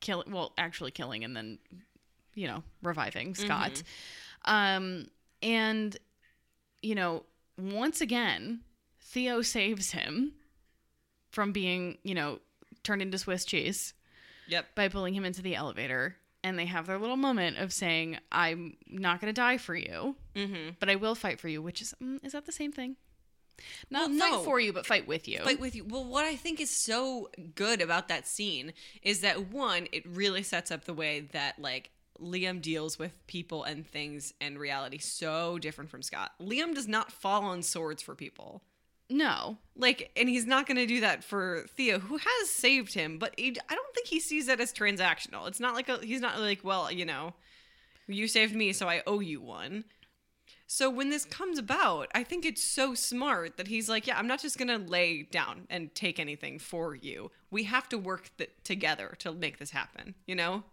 killing, well, actually killing, and then you know reviving Scott, um, and you know once again Theo saves him from being you know turned into Swiss cheese yep. by pulling him into the elevator and they have their little moment of saying i'm not going to die for you Mm-hmm. but i will fight for you which is mm, is that the same thing not Well, fight no. for you but fight with you Fight with you. Well, what I think is so good about that scene is that one, it really sets up the way that like Liam deals with people and things and reality so different from Scott. Liam does not fall on swords for people. no. Like and he's not going to do that for theo who has saved him but he, i don't think he sees that as transactional. It's not like a, he's not like well you know you saved me so i owe you one. So when this comes about i think it's so smart that he's like yeah i'm not just going to lay down and take anything for you. We have to work th- together to make this happen you know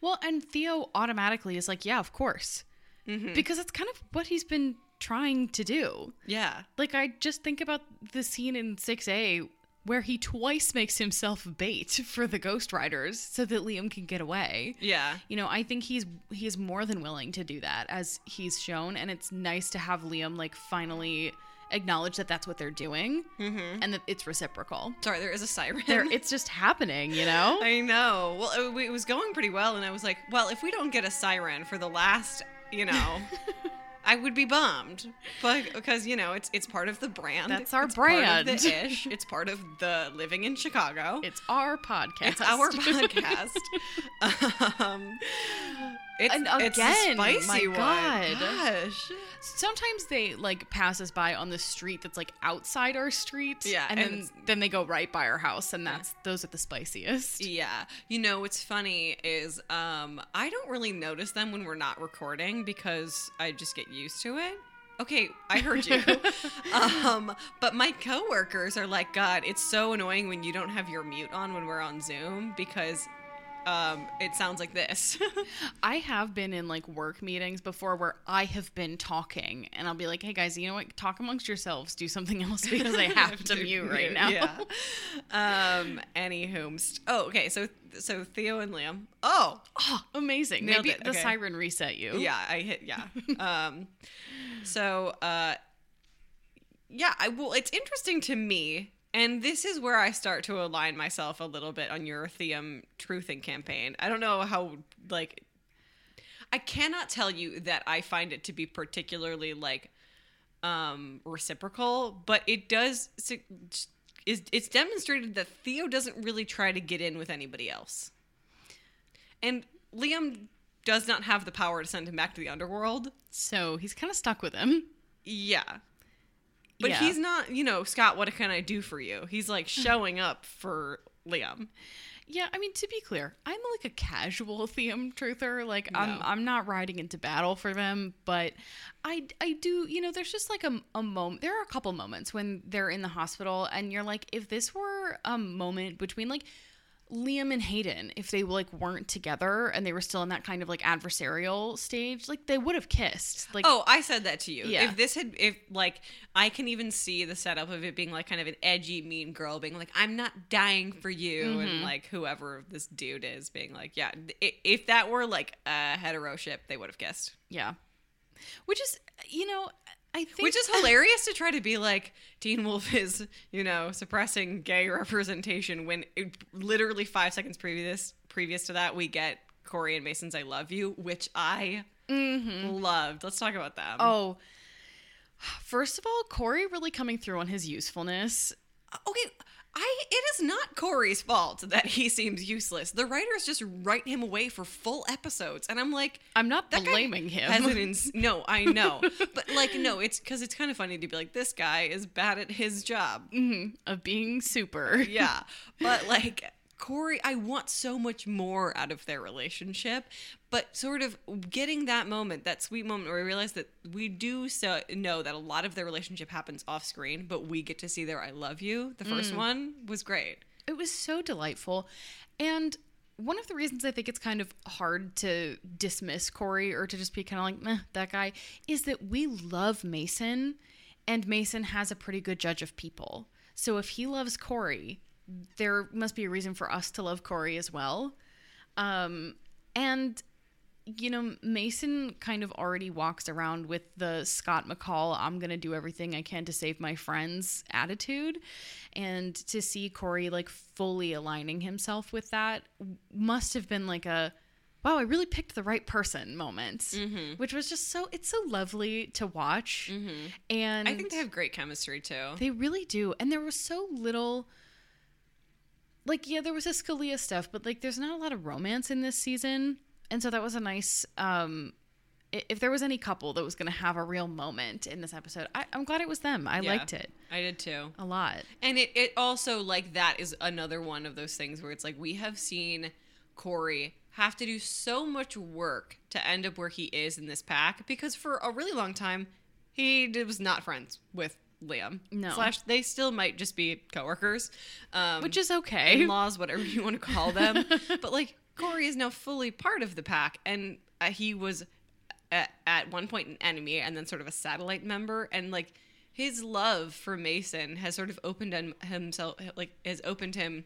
well and theo automatically is like yeah of course. Mm-hmm. Because it's kind of what he's been trying to do. Yeah. Like i just think about the scene in 6a where he twice makes himself bait for the ghost riders so that liam can get away. Yeah. You know i think he's he's more than willing to do that as he's shown. And it's nice to have liam like finally acknowledge that that's what they're doing mm-hmm. and that it's reciprocal. Sorry there is a siren. There it's just happening you know? I know. Well, uh, it, it was going pretty well, and I was like, well, if we don't get a siren for the last, you know, I would be bummed, but because you know it's it's part of the brand. That's our It's part of brand. the ish. It's part of the living in Chicago. It's our podcast. It's our podcast. um, it's, And it's a again, spicy my one. God. Gosh. Sometimes they like pass us by on the street that's like outside our street. Yeah, And, and then, then they go right by our house and that's those are the spiciest. Yeah. You know what's funny is um I don't really notice them when we're not recording because I just get used to it. Okay, I heard you. um but my coworkers are like god, it's so annoying when you don't have your mute on when we're on Zoom because um it sounds like this. I have been in like work meetings before where I have been talking and I'll be like, hey guys, you know what? Talk amongst yourselves. Do something else because I have to mute right now. Yeah. Um anywho. Oh, okay. So so Theo and Liam. Oh, Oh, amazing. Nailed Maybe it. the Okay. siren reset you. Yeah, I hit yeah. um so uh yeah, I well it's interesting to me and this is where I start to align myself a little bit on your Thiam truthing campaign. I don't know how like I cannot tell you that I find it to be particularly like um reciprocal, but it does is it's demonstrated that Theo doesn't really try to get in with anybody else. And Liam does not have the power to send him back to the underworld. So he's kind of stuck with him. Yeah. But Yeah. he's not, you know, Scott, what can I do for you? He's like mm. showing up for Liam. Yeah, I mean to be clear, I'm like a casual Thiam truther. Like I'm I'm not riding into battle for them, but I I do, you know, there's just like a, a moment there are a couple moments when they're in the hospital and you're like if this were a moment between like Liam and Hayden, if they like weren't together and they were still in that kind of like adversarial stage, like they would have kissed. Like Oh, I said that to you. Yeah. If this had, if like, I can even see the setup of it being like kind of an edgy, mean girl being like, I'm not dying for you. Mm-hmm. And like, whoever this dude is being like, yeah, if that were like a hetero ship, they would have kissed. yeah. Which is you know, I think Which is hilarious to try to be like Teen Wolf is, you know, suppressing gay representation when it, literally five seconds previous previous to that we get Corey and Mason's "I Love You," which I mm-hmm. loved. Let's talk about them. Oh, first of all, Corey really coming through on his usefulness. okay. I it is not Corey's fault that he seems useless. The writers just write him away for full episodes, and I'm like, I'm not blaming him. Ins- no, I know, but like, no, it's because it's kind of funny to be like, this guy is bad at his job. Mm-hmm. of being super. yeah but like corey i want so much more out of their relationship but sort of getting that moment that sweet moment where we realize that we do so know that a lot of their relationship happens off screen but we get to see their i love you the first one was great It was so delightful. And one of the reasons I think it's kind of hard to dismiss Corey or to just be kind of like, meh, that guy, is that we love Mason and Mason has a pretty good judge of people. So if he loves Corey, there must be a reason for us to love Corey as well. Um, and you know, Mason kind of already walks around with the Scott McCall, I'm going to do everything I can to save my friends attitude. And to see Corey like fully aligning himself with that must have been like a, wow, I really picked the right person moment, mm-hmm. which was just so, it's so lovely to watch. Mm-hmm. And i think they have great chemistry too they really do. And there was so little like yeah, there was a Scalia stuff, but like there's not a lot of romance in this season. And so that was a nice um if there was any couple that was going to have a real moment in this episode, I, I'm glad it was them. I Yeah. liked it i did too a lot. And it, it also like that is another one of those things where it's like we have seen Corey have to do so much work to end up where he is in this pack because for a really long time he was not friends with Liam. No. Slash they still might just be coworkers. Um Which is okay. in-laws, whatever you want to call them. but like Corey is now fully part of the pack, and uh, he was at, at one point an enemy, and then sort of a satellite member, and like his love for Mason has sort of opened him, himself, like has opened him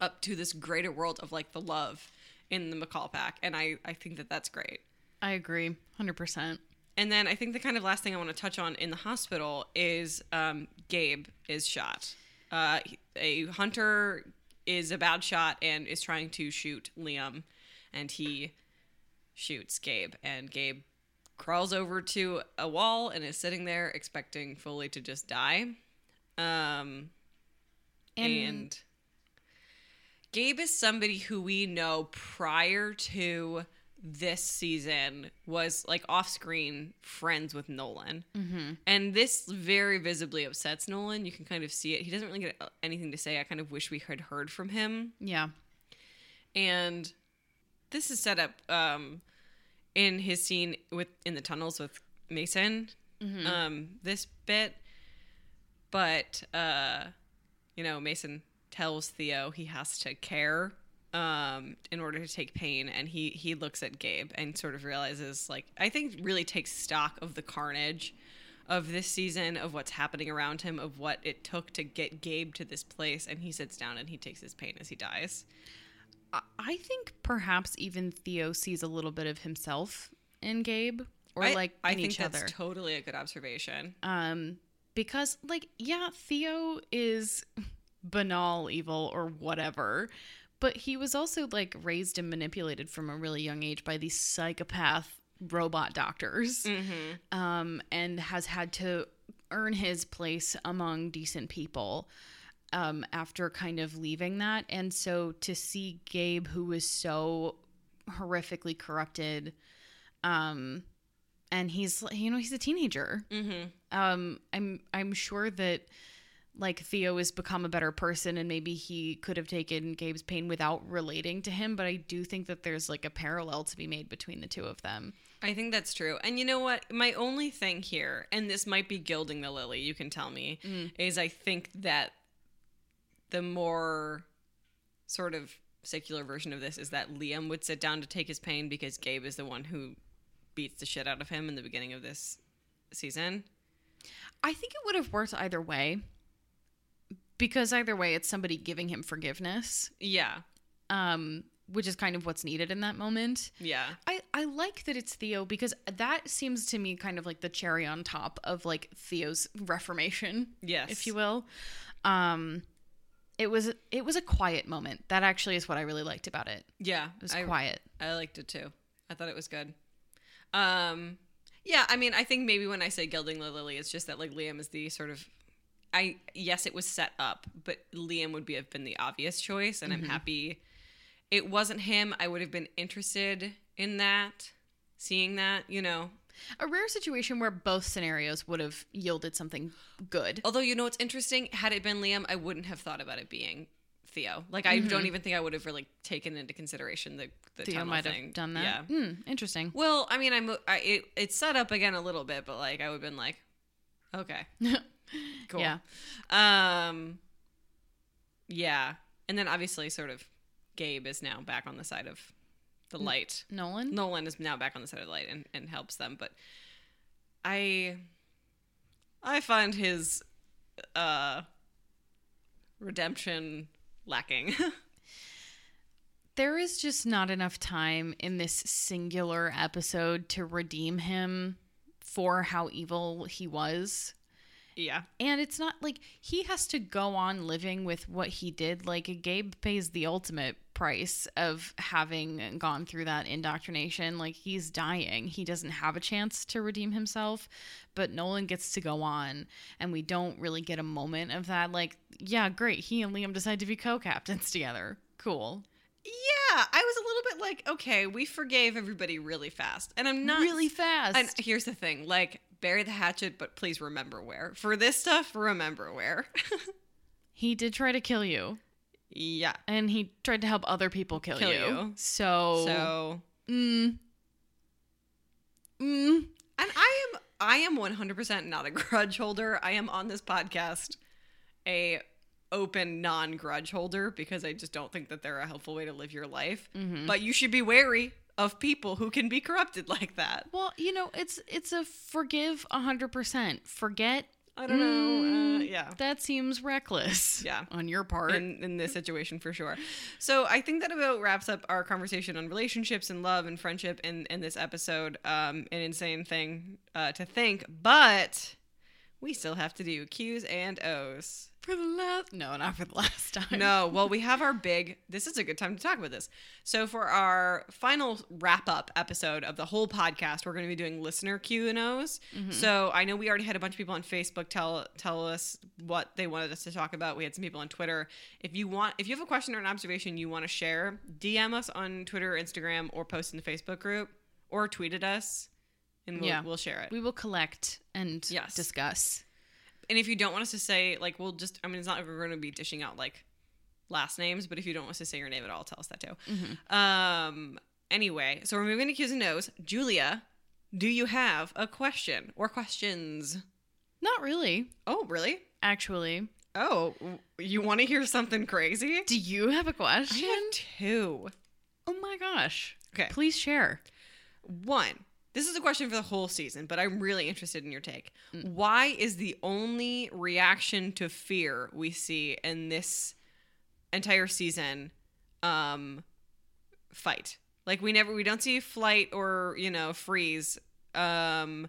up to this greater world of like the love in the McCall pack, and I I think that that's great. I agree 100%. And then I think the kind of last thing I want to touch on in the hospital is um, Gabe is shot. Uh, a hunter is a bad shot and is trying to shoot Liam, and he shoots Gabe, and Gabe crawls over to a wall and is sitting there expecting Foley to just die. Um, And- and Gabe is somebody who we know prior to this season was like off screen friends with Nolan. Mm-hmm. And this very visibly upsets Nolan. You can kind of see it. He doesn't really get uh, anything to say. I kind of wish we had heard from him. Yeah. And this is set up um, in his scene with in the tunnels with Mason. Um, this bit, but uh, you know, Mason tells Theo he has to care um in order to take pain and he he looks at Gabe and sort of realizes like I think really takes stock of the carnage of this season of what's happening around him of what it took to get Gabe to this place and he sits down and he takes his pain as he dies. I- think perhaps even Theo sees a little bit of himself in Gabe or I, like I think that's other. totally a good observation. um because like yeah, Theo is banal evil or whatever. But he was also like raised and manipulated from a really young age by these psychopath robot doctors. Mm-hmm. um, and has had to earn his place among decent people um, after kind of leaving that. And so to see Gabe, who was so horrifically corrupted, um, and he's you know he's a teenager. Mm-hmm. Um, I'm I'm sure that like Theo has become a better person and maybe he could have taken Gabe's pain without relating to him, but I do think that there's like a parallel to be made between the two of them. I think that's true. And you know what? My only thing here, and this might be gilding the lily, you can tell me, mm. is I think that the more sort of secular version of this is that Liam would sit down to take his pain because Gabe is the one who beats the shit out of him in the beginning of this season. I think it would have worked either way. Because either way, it's somebody giving him forgiveness, Yeah. um, which is kind of what's needed in that moment. Yeah. I, I like that it's Theo because that seems to me kind of like the cherry on top of like Theo's reformation, Yes. if you will. Um, it was it was a quiet moment. That actually is what I really liked about it. Yeah. It was I, quiet. I liked it too. I thought it was good. Um, yeah, I mean, I think maybe when I say gilding the lily, it's just that like Liam is the sort of, I yes, it was set up, but Liam would be have been the obvious choice, and I'm happy it wasn't him. I would have been interested in that, seeing that, you know. A rare situation where both scenarios would have yielded something good. Although you know what's interesting, had it been Liam, I wouldn't have thought about it being Theo. Like I don't even think I would have really taken into consideration the the Theo might thing. have done that. Yeah. Hmm, interesting. Well, I mean, I'm I, it, it's set up again a little bit, but like I would have been like, okay, cool. Yeah. Um. Yeah, and then obviously, sort of, Gabe is now back on the side of the light. Nolan? Nolan is now back on the side of the light and, and helps them, but I I find his uh redemption lacking. there is just not enough time in this singular episode to redeem him for how evil he was. Yeah. And it's not like he has to go on living with what he did. Like Gabe pays the ultimate price of having gone through that indoctrination. Like he's dying. He doesn't have a chance to redeem himself, but Nolan gets to go on and we don't really get a moment of that. Like, yeah, great. He and Liam decide to be co-captains together. Cool. Yeah, I was a little bit like, okay, we forgave everybody really fast. And I'm not really fast. And here's the thing, like bury the hatchet, but please remember where. For this stuff, remember where. he did try to kill you. yeah. And he tried to help other people kill, Kill you. you. So, So, mm, mm, and I am I am 100% not a grudge holder. I am on this podcast a open non-grudge holder because I just don't think that they're a helpful way to live your life. Mm-hmm. But you should be wary of people who can be corrupted like that. Well, you know, it's it's a forgive hundred percent. Forget. I don't know. Uh, mm, yeah. That seems reckless. Yeah. On your part. in, in this situation for sure. So I think that about wraps up our conversation on relationships and love and friendship in, in this episode. Um, an insane thing uh, to think, but we still have to do Q's and O's. For the last No, not for the last time. No, well, we have our big. This is a good time to talk about this. So, for our final wrap up episode of the whole podcast, we're going to be doing listener Q and O's. Mm-hmm. So, I know we already had a bunch of people on Facebook tell tell us what they wanted us to talk about. We had some people on Twitter. If you want, if you have a question or an observation you want to share, DM us on Twitter, or Instagram, or post in the Facebook group, or tweet at us, and we'll, Yeah. we'll share it. We will collect and Yes. discuss. And if you don't want us to say, like, we'll just, I mean, it's not like we're going to be dishing out, like, last names, but if you don't want us to say your name at all, tell us that too. Um, anyway, so we're moving to Q's and O's. Julia, do you have a question or questions? Not really, Oh, really? actually. Oh, you want to hear something crazy? Do you have a question? I have two. Oh my gosh. Okay. Please share. One, this is a question for the whole season, but I'm really interested in your take. Why is the only reaction to fear we see in this entire season um fight? Like we never we don't see flight or, you know, freeze. Um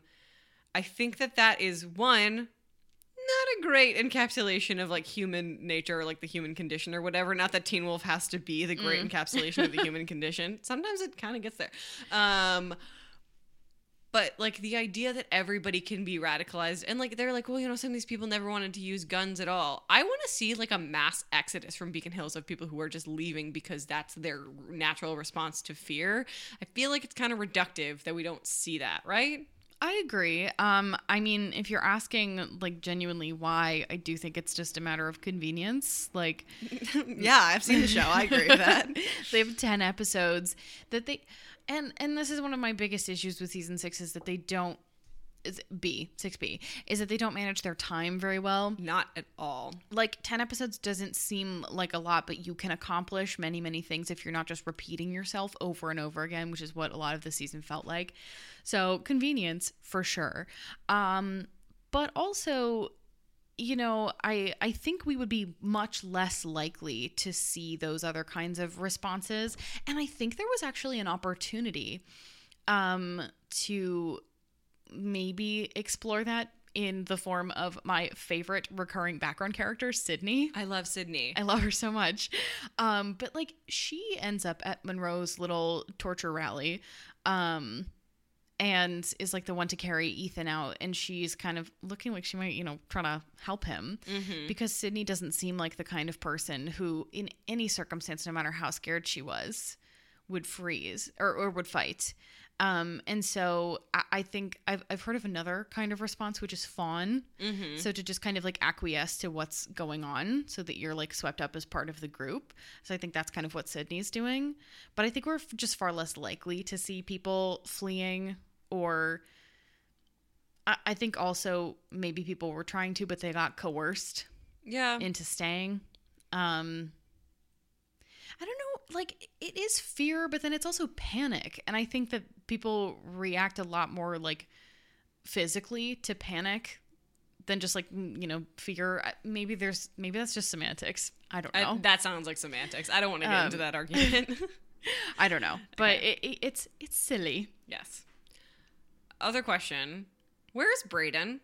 I think that that is one not a great encapsulation of like human nature or like the human condition or whatever. Not that Teen Wolf has to be the great encapsulation of the human condition. Sometimes it kind of gets there. Um, but like the idea that everybody can be radicalized and like they're like, well, you know, some of these people never wanted to use guns at all. I want to see like a mass exodus from Beacon Hills of people who are just leaving because that's their natural response to fear. I feel like it's kind of reductive that we don't see that, right? I agree. Um, I mean, if you're asking like genuinely why, I do think it's just a matter of convenience. Like yeah, I've seen the show. I agree with that. they have 10 episodes that they and and this is one of my biggest issues with season 6 is that they don't B, 6B, is that they don't manage their time very well. Not at all. Like 10 episodes doesn't seem like a lot, but you can accomplish many, many things if you're not just repeating yourself over and over again, which is what a lot of the season felt like. So, convenience for sure. Um, but also, you know, I I think we would be much less likely to see those other kinds of responses, and I think there was actually an opportunity um, to maybe explore that in the form of my favorite recurring background character, Sydney. I love Sydney. I love her so much. Um, but like she ends up at Monroe's little torture rally. Um, and is like the one to carry Ethan out, and she's kind of looking like she might, you know, try to help him because Sydney doesn't seem like the kind of person who, in any circumstance, no matter how scared she was, would freeze or, or would fight. Um, and so I, I think I've, I've heard of another kind of response, which is fawn. So to just kind of like acquiesce to what's going on so that you're like swept up as part of the group. So I think that's kind of what Sydney's doing. But I think we're f- just far less likely to see people fleeing or I, I think also maybe people were trying to, but they got coerced yeah. into staying. Um I don't know, like it is fear, but then it's also panic. And I think that people react a lot more like physically to panic than just like you know fear. Maybe there's maybe that's just semantics. I don't I- know. that sounds like semantics. I don't want to get Um, into that argument. I don't know, but Okay. it, it, it's it's silly. yes. Other question Where's Braeden?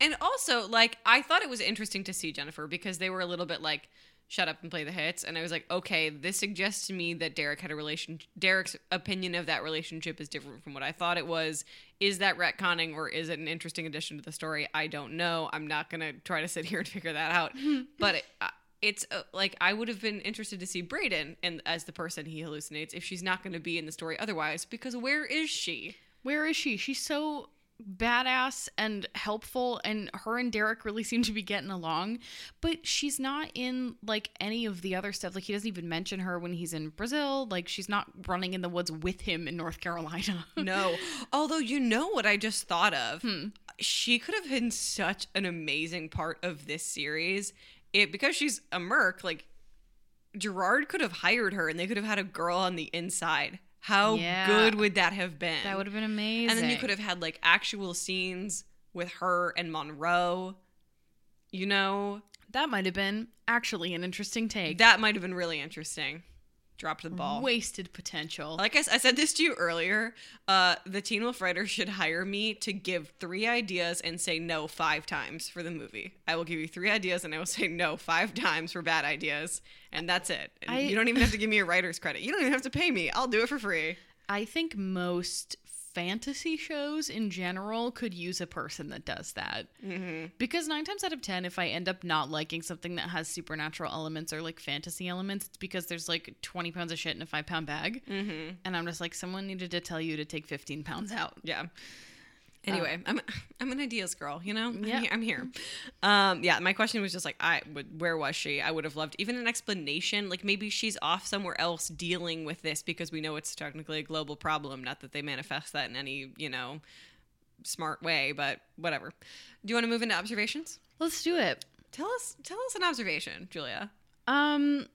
And also, like, I thought it was interesting to see Jennifer because they were a little bit like, shut up and play the hits. And I was like, okay, this suggests to me that Derek had a relation. Derek's opinion of that relationship is different from what I thought it was. Is that retconning or is it an interesting addition to the story? I don't know. I'm not going to try to sit here and figure that out. but it, uh, it's uh, like I would have been interested to see Braeden and as the person he hallucinates if she's not going to be in the story otherwise because where is she? Where is she? She's so badass and helpful and her and Derek really seem to be getting along, but she's not in like any of the other stuff. Like he doesn't even mention her when he's in Brazil. Like she's not running in the woods with him in North Carolina. No. Although you know what I just thought of? Hmm. She could have been such an amazing part of this series. It because she's a merc, like Gerard could have hired her and they could have had a girl on the inside. How Yeah. good would that have been? that would have been amazing. And then you could have had like actual scenes with her and Monroe. You know, That might have been actually an interesting take. that might have been really interesting. Dropped the ball. Wasted potential. Like I said this to you earlier, uh, the Teen Wolf writer should hire me to give three ideas and say no five times for the movie. I will give you three ideas and I will say no five times for bad ideas, and that's it. And I- you don't even have to give me a writer's credit. You don't even have to pay me. I'll do it for free. I think most fantasy shows in general could use a person that does that. Mm-hmm. Because nine times out of ten, if I end up not liking something that has supernatural elements or like fantasy elements, it's because there's like 20 pounds of shit in a five pound bag. Mm-hmm. And I'm just like, someone needed to tell you to take 15 pounds out. Yeah. Anyway, I'm I'm an ideas girl, you know. I'm Yeah. here- I'm here. Um, yeah, my question was just like, I would, where was she? I would have loved even an explanation. Like maybe she's off somewhere else dealing with this because we know it's technically a global problem. Not that they manifest that in any you know smart way, but whatever. Do you want to move into observations? Let's do it. Tell us, tell us an observation, Julia. Um,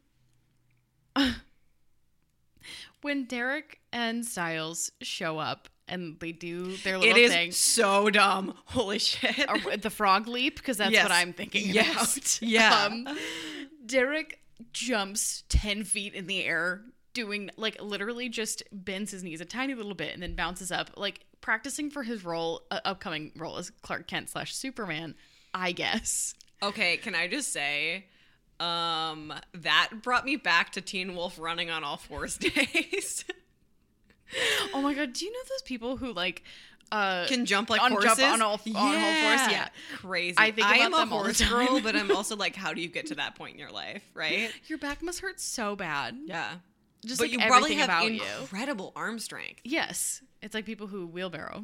when Derek and Stiles show up and they do their little It is thing, so dumb. Holy shit. or the frog leap, because that's Yes. what I'm thinking Yes. about. Yeah. Um, Derek jumps 10 feet in the air, doing like literally just bends his knees a tiny little bit and then bounces up, like practicing for his role, uh, upcoming role as Clark Kent slash Superman, I guess. Okay, can I just say, um, that brought me back to Teen Wolf running on all fours days. Oh my god, do you know those people who like uh Can jump like On- horses jump on all- on fours? Yeah. crazy. I think I about am a them all the horse time. girl, but I'm also like, how do you get to that point in your life, right? your back must hurt so bad. Yeah, Just but like you probably have about you. incredible arm strength. Yes. It's like people who wheelbarrow,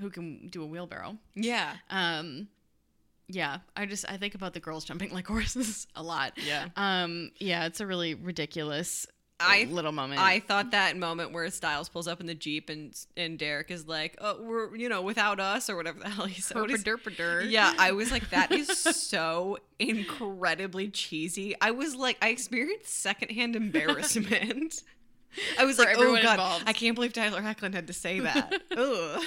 who can do a wheelbarrow. Yeah, Um yeah, I just I think about the girls jumping like horses a lot. yeah. Um yeah, it's a really ridiculous I- little moment. I thought that moment where Stiles pulls up in the jeep and and Derek is like, "Oh, we're you know without us" or whatever the hell he said. What is- Herpaderpader. Yeah, I was like, that is so incredibly cheesy. I was like, I experienced secondhand embarrassment. I was like, oh god, involved. I can't believe Tyler Hoechlin had to say that.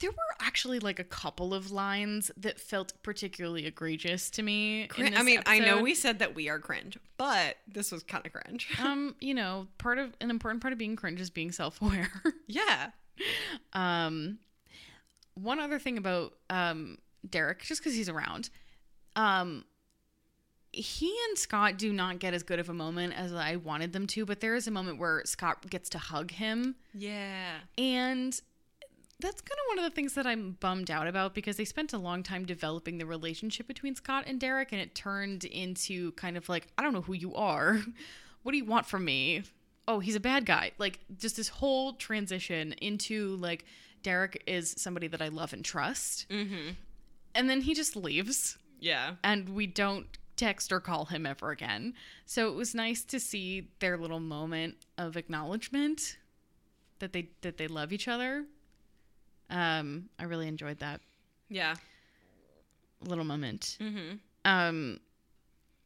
There were actually like a couple of lines that felt particularly egregious to me. I mean, I know we said that we are cringe, but this was kind of cringe. um, you know, part of an important part of being cringe is being self-aware. yeah. um, one other thing about um Derek, just because he's around, um, he and Scott do not get as good of a moment as I wanted them to. But there is a moment where Scott gets to hug him, Yeah. and that's kind of one of the things that I'm bummed out about because they spent a long time developing the relationship between Scott and Derek, and it turned into kind of like, I don't know who you are. What do you want from me? Oh, he's a bad guy. Like, just this whole transition into like, Derek is somebody that I love and trust. Mm-hmm. And then he just leaves, Yeah. and we don't text or call him ever again. So it was nice to see their little moment of acknowledgement that they that they love each other. Um, I really enjoyed that Yeah. little moment. Mm-hmm. Um,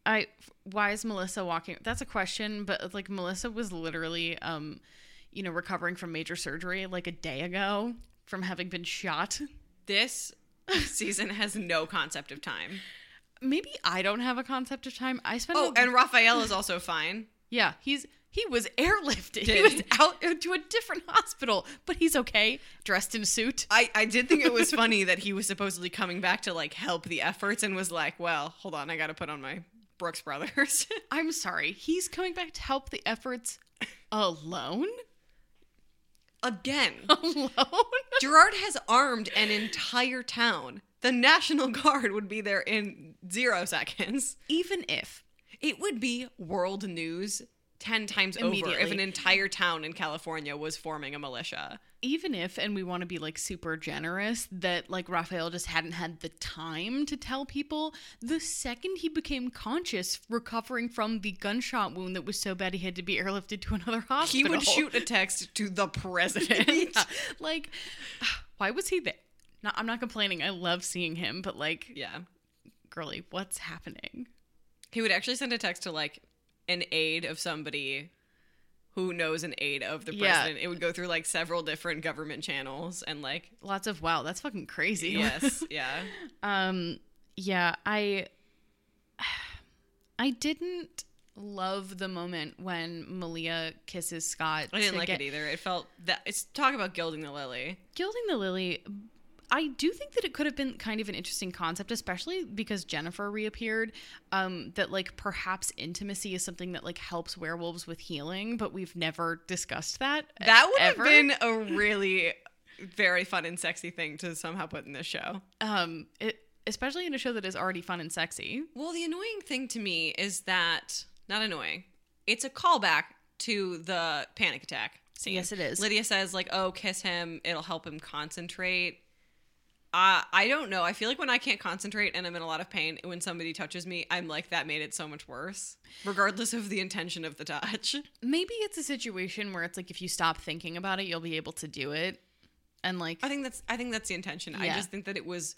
I why is Melissa walking? That's a question, but like Melissa was literally, um, you know, recovering from major surgery like a day ago from having been shot. This season has no concept of time. Maybe I don't have a concept of time. I spent. Oh, a- and Rafael is also fine. yeah, he's he was airlifted. He was out to a different hospital, but he's okay, dressed in a suit. I, I did think it was funny that he was supposedly coming back to like help the efforts and was like, well, hold on, I got to put on my Brooks Brothers. I'm sorry, he's coming back to help the efforts alone. Again, Alone. Gerard has armed an entire town. The National Guard would be there in zero seconds. Even if It would be world news 10 times over if an entire town in California was forming a militia. even if and we want to be like super generous that like Rafael just hadn't had the time to tell people the second he became conscious recovering from the gunshot wound that was so bad he had to be airlifted to another hospital, He would shoot a text to the president. Yeah. like why was he there no, I'm not complaining I love seeing him but like yeah. girly what's happening He would actually send a text to like an aide of somebody who knows an aide of the Yeah. president. It would go through like several different government channels and like lots of wow that's fucking crazy yes, yeah. Um yeah, I I didn't love the moment when Malia kisses Scott. I didn't like get- it either. It felt that it's talk about gilding the lily. Gilding the Lily, I do think that it could have been kind of an interesting concept, especially because Jennifer reappeared. Um, that like perhaps intimacy is something that like helps werewolves with healing, but we've never discussed that. That would ever. have been a really very fun and sexy thing to somehow put in this show. um, it, especially in a show that is already fun and sexy. Well, the annoying thing to me is that not annoying. It's a callback to the panic attack scene. Yes, it is. Lydia says like, "Oh, kiss him. It'll help him concentrate." Uh, I don't know. I feel like when I can't concentrate and I'm in a lot of pain, when somebody touches me, I'm like that made it so much worse, regardless of the intention of the touch. Maybe it's a situation where it's like if you stop thinking about it, you'll be able to do it, and like I think that's I think that's the intention. I just think that it was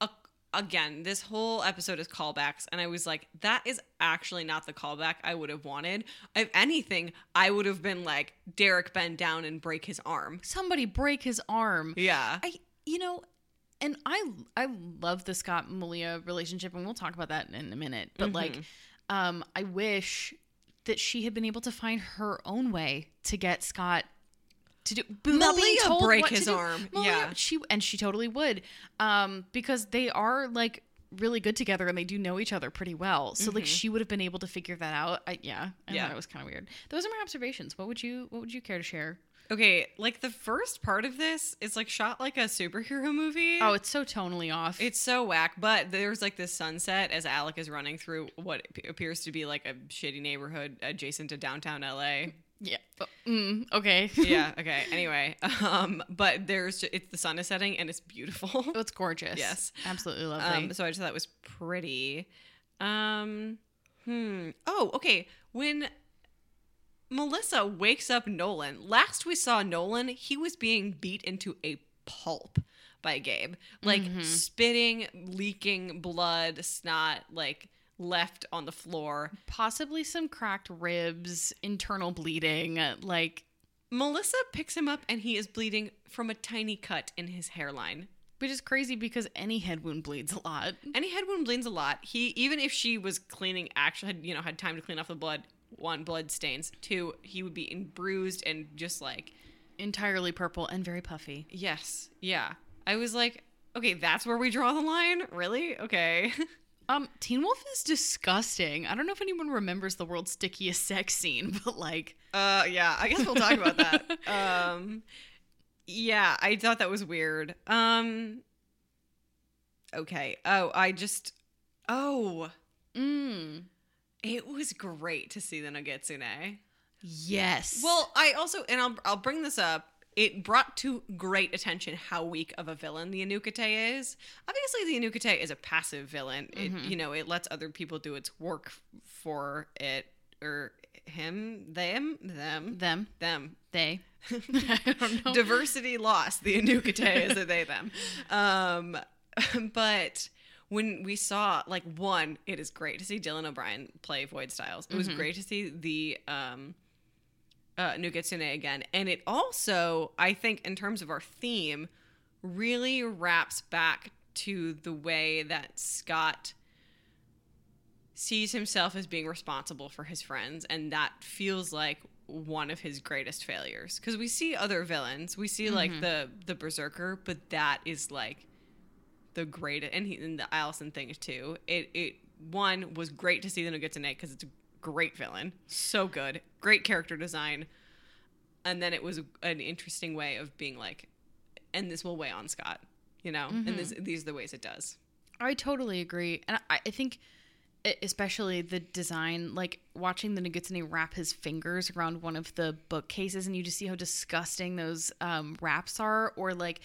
a, again, this whole episode is callbacks and I was like that is actually not the callback I would have wanted. If anything, I would have been like Derek bend down and break his arm. somebody break his arm. Yeah. I you know, and I I love the Scott Malia relationship, and we'll talk about that in a minute. But like, um, I wish that she had been able to find her own way to get Scott to do Malia break his arm. Malia- Yeah. she and she totally would, um, because they are like really good together and they do know each other pretty well. So like she would have been able to figure that out. I, yeah, I Yeah. thought it was kind of weird. Those are my observations. What would you What would you care to share? Okay, like the first part of this is like shot like a superhero movie. Oh, it's so tonally off. It's so whack, but there's like this sunset as Alec is running through what appears to be like a shitty neighborhood adjacent to downtown LA. Yeah. Mm, okay. yeah. Okay. Anyway, um, but there's it's the sun is setting and it's beautiful. Oh, it's gorgeous. Yes. Absolutely lovely. Um, so I just thought that was pretty. Um, hmm. Oh, okay. When Melissa wakes up Nolan, last we saw Nolan, he was being beat into a pulp by Gabe, like mm-hmm. spitting, leaking blood, snot, like left on the floor. Possibly some cracked ribs, internal bleeding. Like, Melissa picks him up and he is bleeding from a tiny cut in his hairline. which is crazy because any head wound bleeds a lot. Any head wound bleeds a lot. He even if she was cleaning, actually had you know had time to clean off the blood. One, blood stains. Two, he would be in bruised and just like Entirely purple and very puffy. yes, yeah. I was like, okay, that's where we draw the line. Really? Okay. Um, Teen Wolf is disgusting. I don't know if anyone remembers the world's stickiest sex scene, but like, Uh, yeah. I guess we'll talk about that. Um, yeah, I thought that was weird. Um, okay. Oh, I just. Oh, mm, it was great to see the Nogitsune. yes. Well, I also, and I'll, I'll bring this up. It brought to great attention how weak of a villain the Anuk-Ite is. Obviously, the Anuk-Ite is a passive villain. It, You know, it lets other people do its work for it or him, them, them, them, them. they. I don't know. Diversity lost. The Anuk-Ite is a they them. Um, but when we saw like one, it is great to see Dylan O'Brien play Void Stiles. It was great to see the um uh Nogitsune again. And it also, I think, in terms of our theme, really wraps back to the way that Scott sees himself as being responsible for his friends and that feels like one of his greatest failures because we see other villains we see like the the berserker but that is like the greatest, and, he, and the allison thing too. It it one was great to see the Nogitsune because it's a great villain. So good. Great character design. And then it was an interesting way of being like and this will weigh on scott you know? And this, these are the ways it does. I totally agree, and I, I think, especially the design, like watching the Nogitsune wrap his fingers around one of the bookcases, and you just see how disgusting those um, wraps are, or like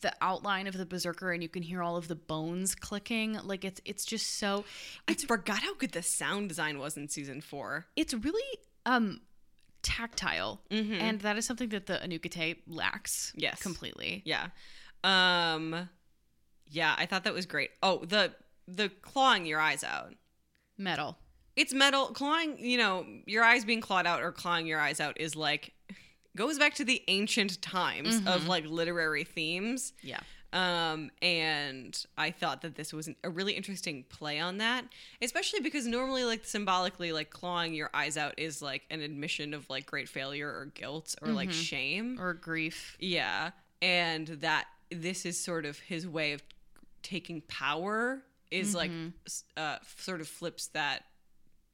the outline of the berserker, and you can hear all of the bones clicking. Like it's it's just so i forgot how good the sound design was in season four it's really um tactile, and that is something that the Anuk-Ite lacks. Yes. completely. Yeah. Um yeah, I thought that was great. Oh, the the clawing your eyes out. Metal. It's metal clawing, you know, your eyes being clawed out or clawing your eyes out is like goes back to the ancient times of like literary themes. Yeah. Um, and I thought that this was an- a really interesting play on that, especially because normally, like symbolically, like clawing your eyes out is like an admission of like great failure or guilt or like shame. Or grief. Yeah. And that this is sort of his way of taking power is like uh, sort of flips that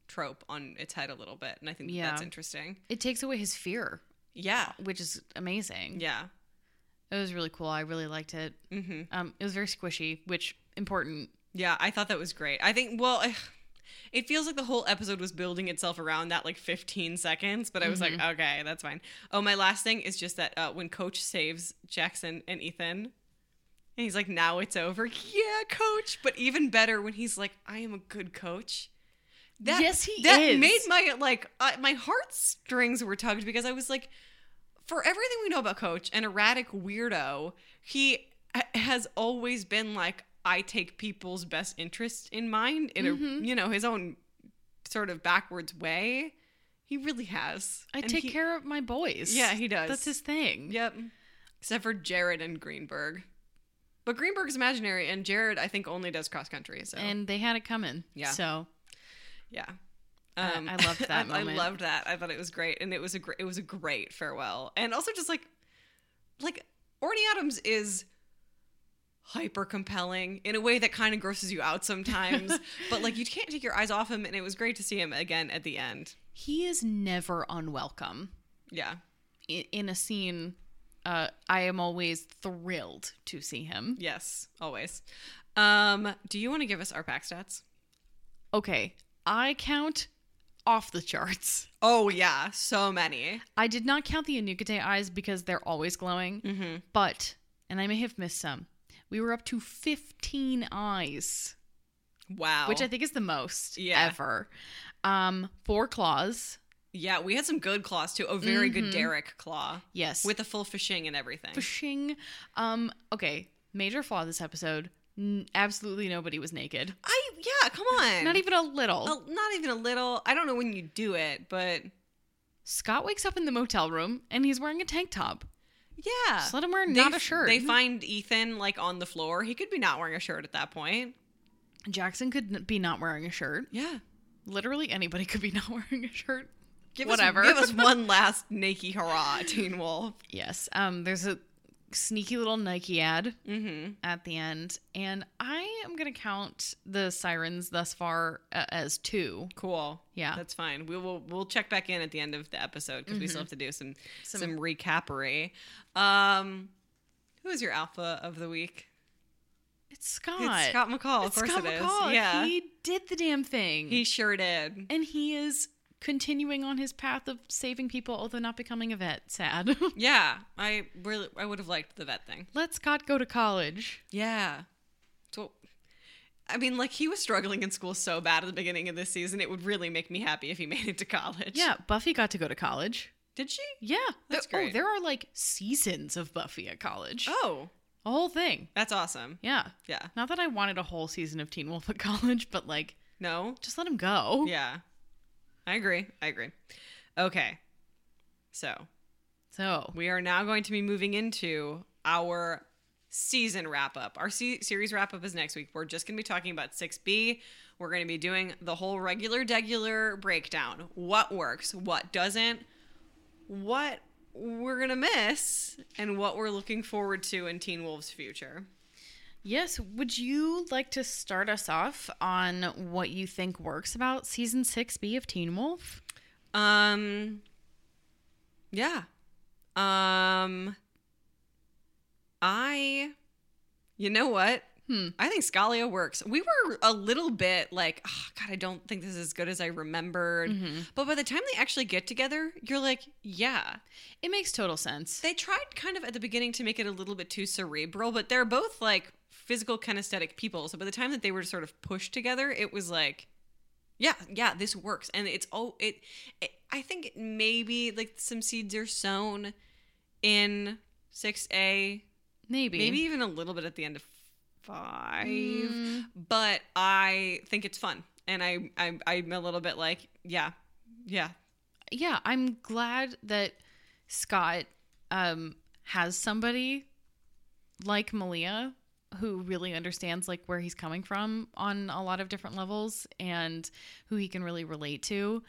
trope on its head a little bit. And I think Yeah. that's interesting. It takes away his fear, Yeah. which is amazing. Yeah. It was really cool. I really liked it. hmm Um, it was very squishy, which important. Yeah. I thought that was great. I think, well, it feels like the whole episode was building itself around that like 15 seconds, but I was like, okay, that's fine. Oh, my last thing is just that uh, when Coach saves Jackson and Ethan, and he's like, now it's over. Yeah, coach. But even better when he's like, I am a good coach. That, Yes, he that is. made my like uh, my heartstrings were tugged because I was like, for everything we know about Coach, an erratic weirdo, he has always been like, I take people's best interest in mind in Mm-hmm. a you know his own sort of backwards way. He really has. I And take he- care of my boys. Yeah, he does. That's his thing. Yep. Except for Jared and Greenberg. But Greenberg's imaginary, and Jared, I think, only does cross country. So And they had it coming. Yeah. So yeah, Um, I loved that I, loved that. I thought it was great, and it was a great. It was a great farewell, and also just like, like Orny Adams is hyper compelling in a way that kind of grosses you out sometimes. but like, you can't take your eyes off him, and it was great to see him again at the end. he is never unwelcome. Yeah. I- In a scene, uh, I am always thrilled to see him. Yes. Always. Um. Do you want to give us our pack stats? Okay, I count off the charts. Oh yeah, so many. I did not count the Anuk-Ite eyes because they're always glowing, Mm-hmm. but, and I may have missed some, we were up to 15 eyes, Wow. which I think is the most Yeah. ever. Um, four claws. Yeah, we had some good claws too. A very good Mhm. Derek claw Yes. with a full fishing and everything. fishing. Um, okay, major flaw this episode. N- absolutely nobody was naked. I yeah, come on. Not even a little. a, not even a little. I don't know when you do it, but Scott wakes up in the motel room and he's wearing a tank top. yeah. Just let him wear They not a shirt. They find Ethan like on the floor. He could be not wearing a shirt at that point. Jackson could be not wearing a shirt. Yeah. Literally anybody could be not wearing a shirt. Give Whatever. Us, give us one last naked hurrah, Teen Wolf. Yes. Um. There's a sneaky little Nike ad Mm-hmm. at the end, and I am gonna count the sirens thus far uh, as two. Cool. Yeah. That's fine. We will we'll check back in at the end of the episode because we still have to do some some, Some- recappery. Um, who is your alpha of the week? It's Scott. It's Scott McCall. Of It's course Scott it is. McCall. Yeah, He did the damn thing. he sure did. and he is continuing on his path of saving people, although not becoming a vet. Sad. Yeah, I really I would have liked the vet thing. Let Scott go to college. Yeah. So, I mean, like he was struggling in school so bad at the beginning of this season. It would really make me happy if he made it to college. Yeah, Buffy got to go to college. Did she? Yeah, That's there, oh, great. Oh, there are like seasons of Buffy at college. Oh, A whole thing. that's awesome. Yeah. Yeah. Not that I wanted a whole season of Teen Wolf at college, but like, No. just let him go. Yeah. I agree. I agree. Okay. So So, we are now going to be moving into our season wrap up. Our se- series wrap up is next week. We're just going to be talking about 6B. We're going to be doing the whole regular, degular breakdown. What works, what doesn't, what we're going to miss, and what we're looking forward to in Teen Wolf's future. Yes, would you like to start us off on what you think works about season 6B of Teen Wolf? Um yeah. Um I you know what? Hmm. I think Scalia works. We were a little bit like, oh, God, I don't think this is as good as I remembered. Mm-hmm. But by the time they actually get together, you're like, yeah. It makes total sense. They tried kind of at the beginning to make it a little bit too cerebral, but they're both like physical kinesthetic people. So by the time that they were sort of pushed together, it was like, yeah, yeah, this works. And it's all it, it I think maybe like some seeds are sown in 6A, Maybe. maybe even a little bit at the end of 5 Mm. but I think it's fun. And I, I I'm a little bit like, yeah. Yeah. yeah, I'm glad that Scott um has somebody like Malia, who really understands like where he's coming from on a lot of different levels and who he can really relate to.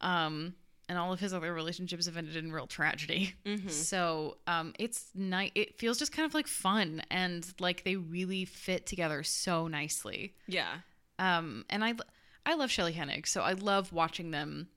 Um, and all of his other relationships have ended in real tragedy. So um, it's nice. It feels just kind of like fun and like they really fit together so nicely. Yeah. Um, and I, I love Shelley Hennig, so I love watching them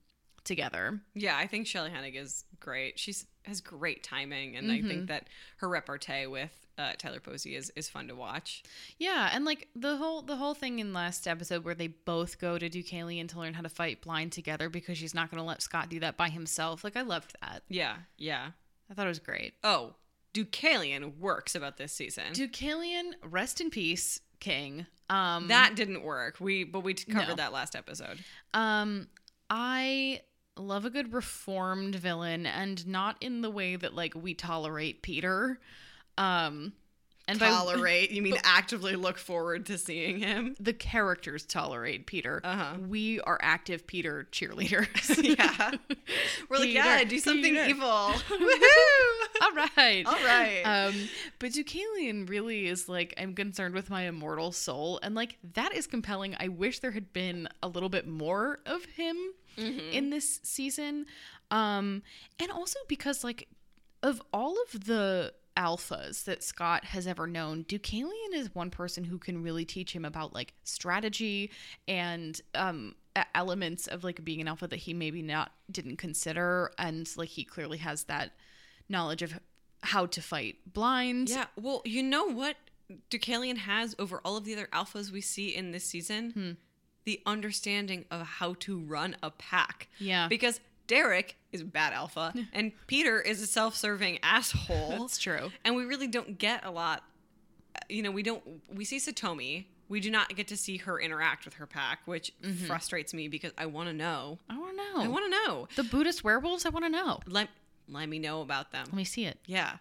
together. Yeah, I think Shelley Hennig is great. She's has great timing, and I Mm-hmm. think that her repartee with uh, Tyler Posey is is fun to watch. Yeah, and like the whole the whole thing in last episode where they both go to Deucalion to learn how to fight blind together because she's not going to let Scott do that by himself. Like I loved that. Yeah, yeah. I thought it was great. Oh, Deucalion works about this season. Deucalion, rest in peace, King. Um, that didn't work. We but we covered No. that last episode. um, I love a good reformed villain, and not in the way that like we tolerate Peter. Um, and by- Tolerate? you mean actively look forward to seeing him? the characters tolerate Peter. Uh-huh. We are active Peter cheerleaders. yeah. We're like, Peter, yeah, do something Peter. evil. All right. All right. Um, but Deucalion really is like, I'm concerned with my immortal soul. And like, that is compelling. I wish there had been a little bit more of him in this season. Um, and also because, like, of all of the alphas that Scott has ever known, Deucalion is one person who can really teach him about like strategy and um elements of like being an alpha that he maybe not didn't consider and like he clearly has that knowledge of how to fight blind. Yeah, well, you know what Deucalion has over all of the other alphas we see in this season? Hmm. The understanding of how to run a pack. Yeah. Because Derek is bad alpha and Peter is a self-serving asshole. That's true. And we really don't get a lot you know, we don't we see Satomi. We do not get to see her interact with her pack, which frustrates me because I want to know. I want to know. I want to know. the Buddhist werewolves. I want to know. Let let me know about them. Let me see it. Yeah.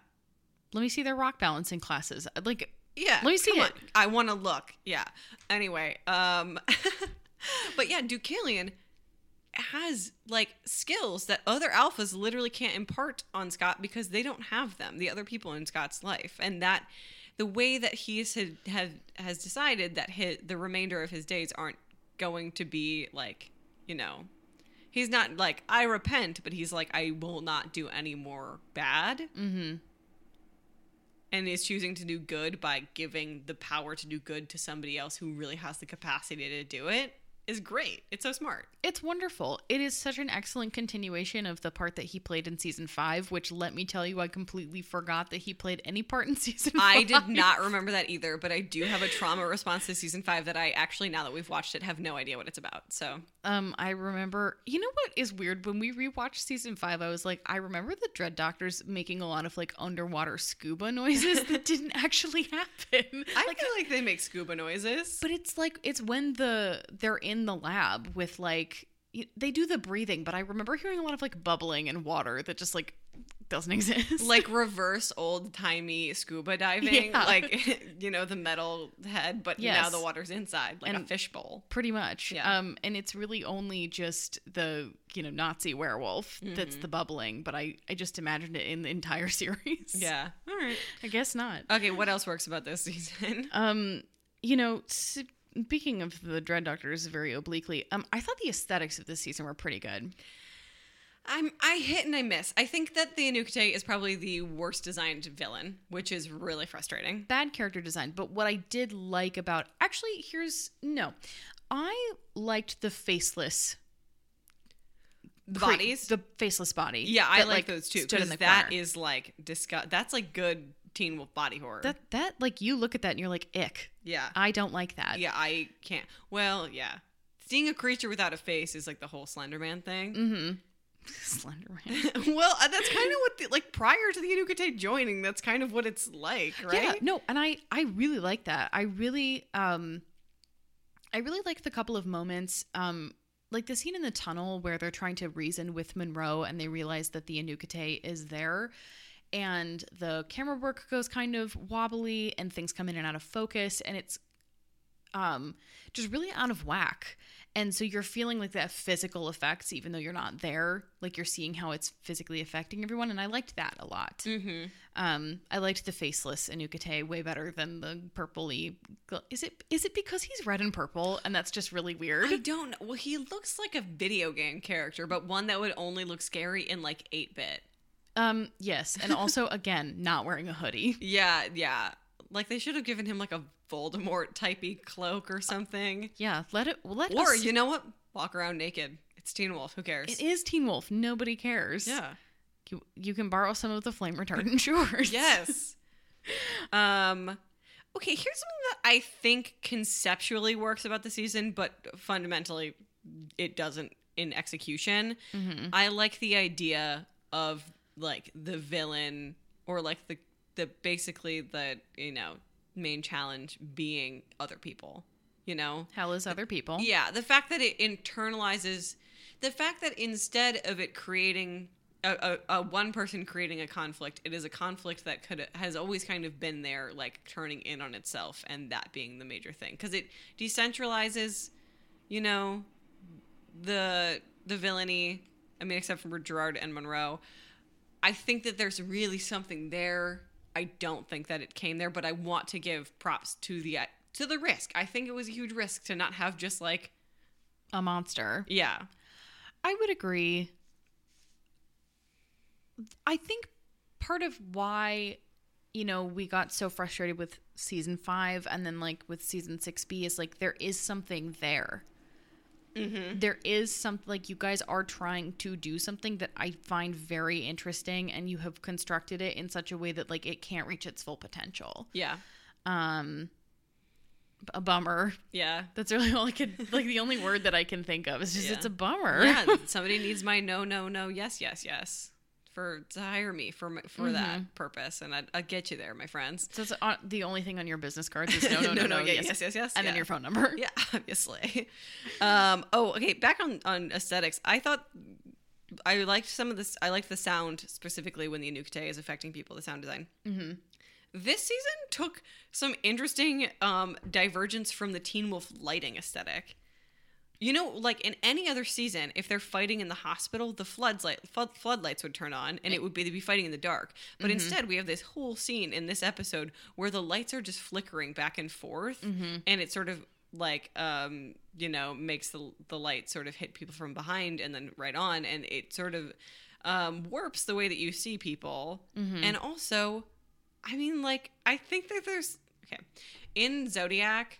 Let me see their rock balancing classes. Like, Yeah. Let me see it. on. I want to look. Yeah. Anyway, um but yeah, Deucalion has like skills that other alphas literally can't impart on Scott because they don't have them. The other people in Scott's life, and that the way that he has have has decided that his the remainder of his days aren't going to be like you know he's not like I repent, but he's like I will not do any more bad mm-hmm. and is choosing to do good by giving the power to do good to somebody else who really has the capacity to do it is great. It's so smart. It's wonderful. It is such an excellent continuation of the part that he played in season five, which let me tell you, I completely forgot that he played any part in season I five. did not remember that either, but I do have a trauma response to season five that I actually, now that we've watched it, have no idea what it's about. So Um, I remember. You know what is weird? When we rewatched season five, I was like, I remember the Dread Doctors making a lot of like underwater scuba noises that didn't actually happen. I like, feel like they make scuba noises. but it's like it's when the they're in the lab with like they do the breathing, but I remember hearing a lot of like bubbling and water that just like doesn't exist. like reverse old timey scuba diving, Yeah. like you know the metal head, but now the water's inside, like a fishbowl. pretty much. Yeah. Um, and it's really only just the you know Nazi werewolf that's the bubbling, but I I just imagined it in the entire series. Yeah. All right. I guess not. Okay. What else works about this season? Um, you know, speaking of the Dread Doctors very obliquely, um, I thought the aesthetics of this season were pretty good. I'm I hit and I miss. I think that the Anuk-Ite is probably the worst designed villain, which is really frustrating. Bad character design, but what I did like about actually here's no, I liked the faceless The bodies. the faceless body. yeah, I that, like, those too because that corner. is like disgust. That's like good Teen Wolf body horror. that that like you look at that and you're like ick. yeah, I don't like that. yeah. I can't. Well, yeah. Seeing a creature without a face is like the whole Slenderman thing. Mm-hmm. Slenderman. well, uh, that's kind of what the, like prior to the Anuk-Ite joining, that's kind of what it's like, right? Yeah, no, and I I really like that. I really um I really like the couple of moments um like the scene in the tunnel where they're trying to reason with Monroe and they realize that the Anuk-Ite is there and the camera work goes kind of wobbly and things come in and out of focus and it's um just really out of whack. And so you're feeling like that physical effects even though you're not there, like you're seeing how it's physically affecting everyone and I liked that a lot. Mm-hmm. Um I liked the faceless Anuk-Ite way better than the purpley. gl- Is it is it because he's red and purple and that's just really weird? I don't. Well, he looks like a video game character, but one that would only look scary in like 8 bit. Um yes, and also again, not wearing a hoodie. Yeah, yeah. Like they should have given him like a Voldemort typey cloak or something. Yeah, let it let Or us you know what? Walk around naked. It's Teen Wolf. Who cares? It is Teen Wolf. Nobody cares. Yeah. You, you can borrow some of the flame retardant shorts. Yes. um okay, here's something that I think conceptually works about the season, but fundamentally it doesn't in execution. Mhm. I like the idea of like the villain or like the the basically the, you know, main challenge being other people, you know? Hell is other people. Yeah, the fact that it internalizes, the fact that instead of it creating a, a, a one person creating a conflict, it is a conflict that could has always kind of been there, like turning in on itself, and that being the major thing because it decentralizes, you know, the the villainy. I mean, except for Gerard and Monroe, I think that there's really something there. I don't think that it came there, but I want to give props to the uh, to the risk. I think it was a huge risk to not have just like A monster. yeah, I would agree. I think part of why, you know, we got so frustrated with season five and then like with season 6B is like there is something there. Mm-hmm. There is something like you guys are trying to do something that I find very interesting and you have constructed it in such a way that like it can't reach its full potential. yeah, Um a bummer. yeah, That's really all I could like the only word that I can think of is just Yeah. it's a bummer. yeah. Somebody needs my no, no, no, yes, yes, yes for to hire me for my, for that purpose, and I'd, I'd get you there, my friends. So it's on, the only thing on your business cards is no, no, no, no, yeah, yes, yes, yes, yes, and then your phone number. Yeah, obviously. Um, oh, okay. Back on on aesthetics. I thought I liked some of this. I liked the sound specifically when the Anuk-Ite is affecting people. The sound design. Mm-hmm. This season took some interesting um, divergence from the Teen Wolf lighting aesthetic. You know, like in any other season, if they're fighting in the hospital, the floods light, flood, floodlights would turn on, and it would be they'd be fighting in the dark. But instead, we have this whole scene in this episode where the lights are just flickering back and forth, and it sort of like um, you know makes the the light sort of hit people from behind and then right on, and it sort of um, warps the way that you see people, and also I mean, like, I think that there's okay. In Zodiac.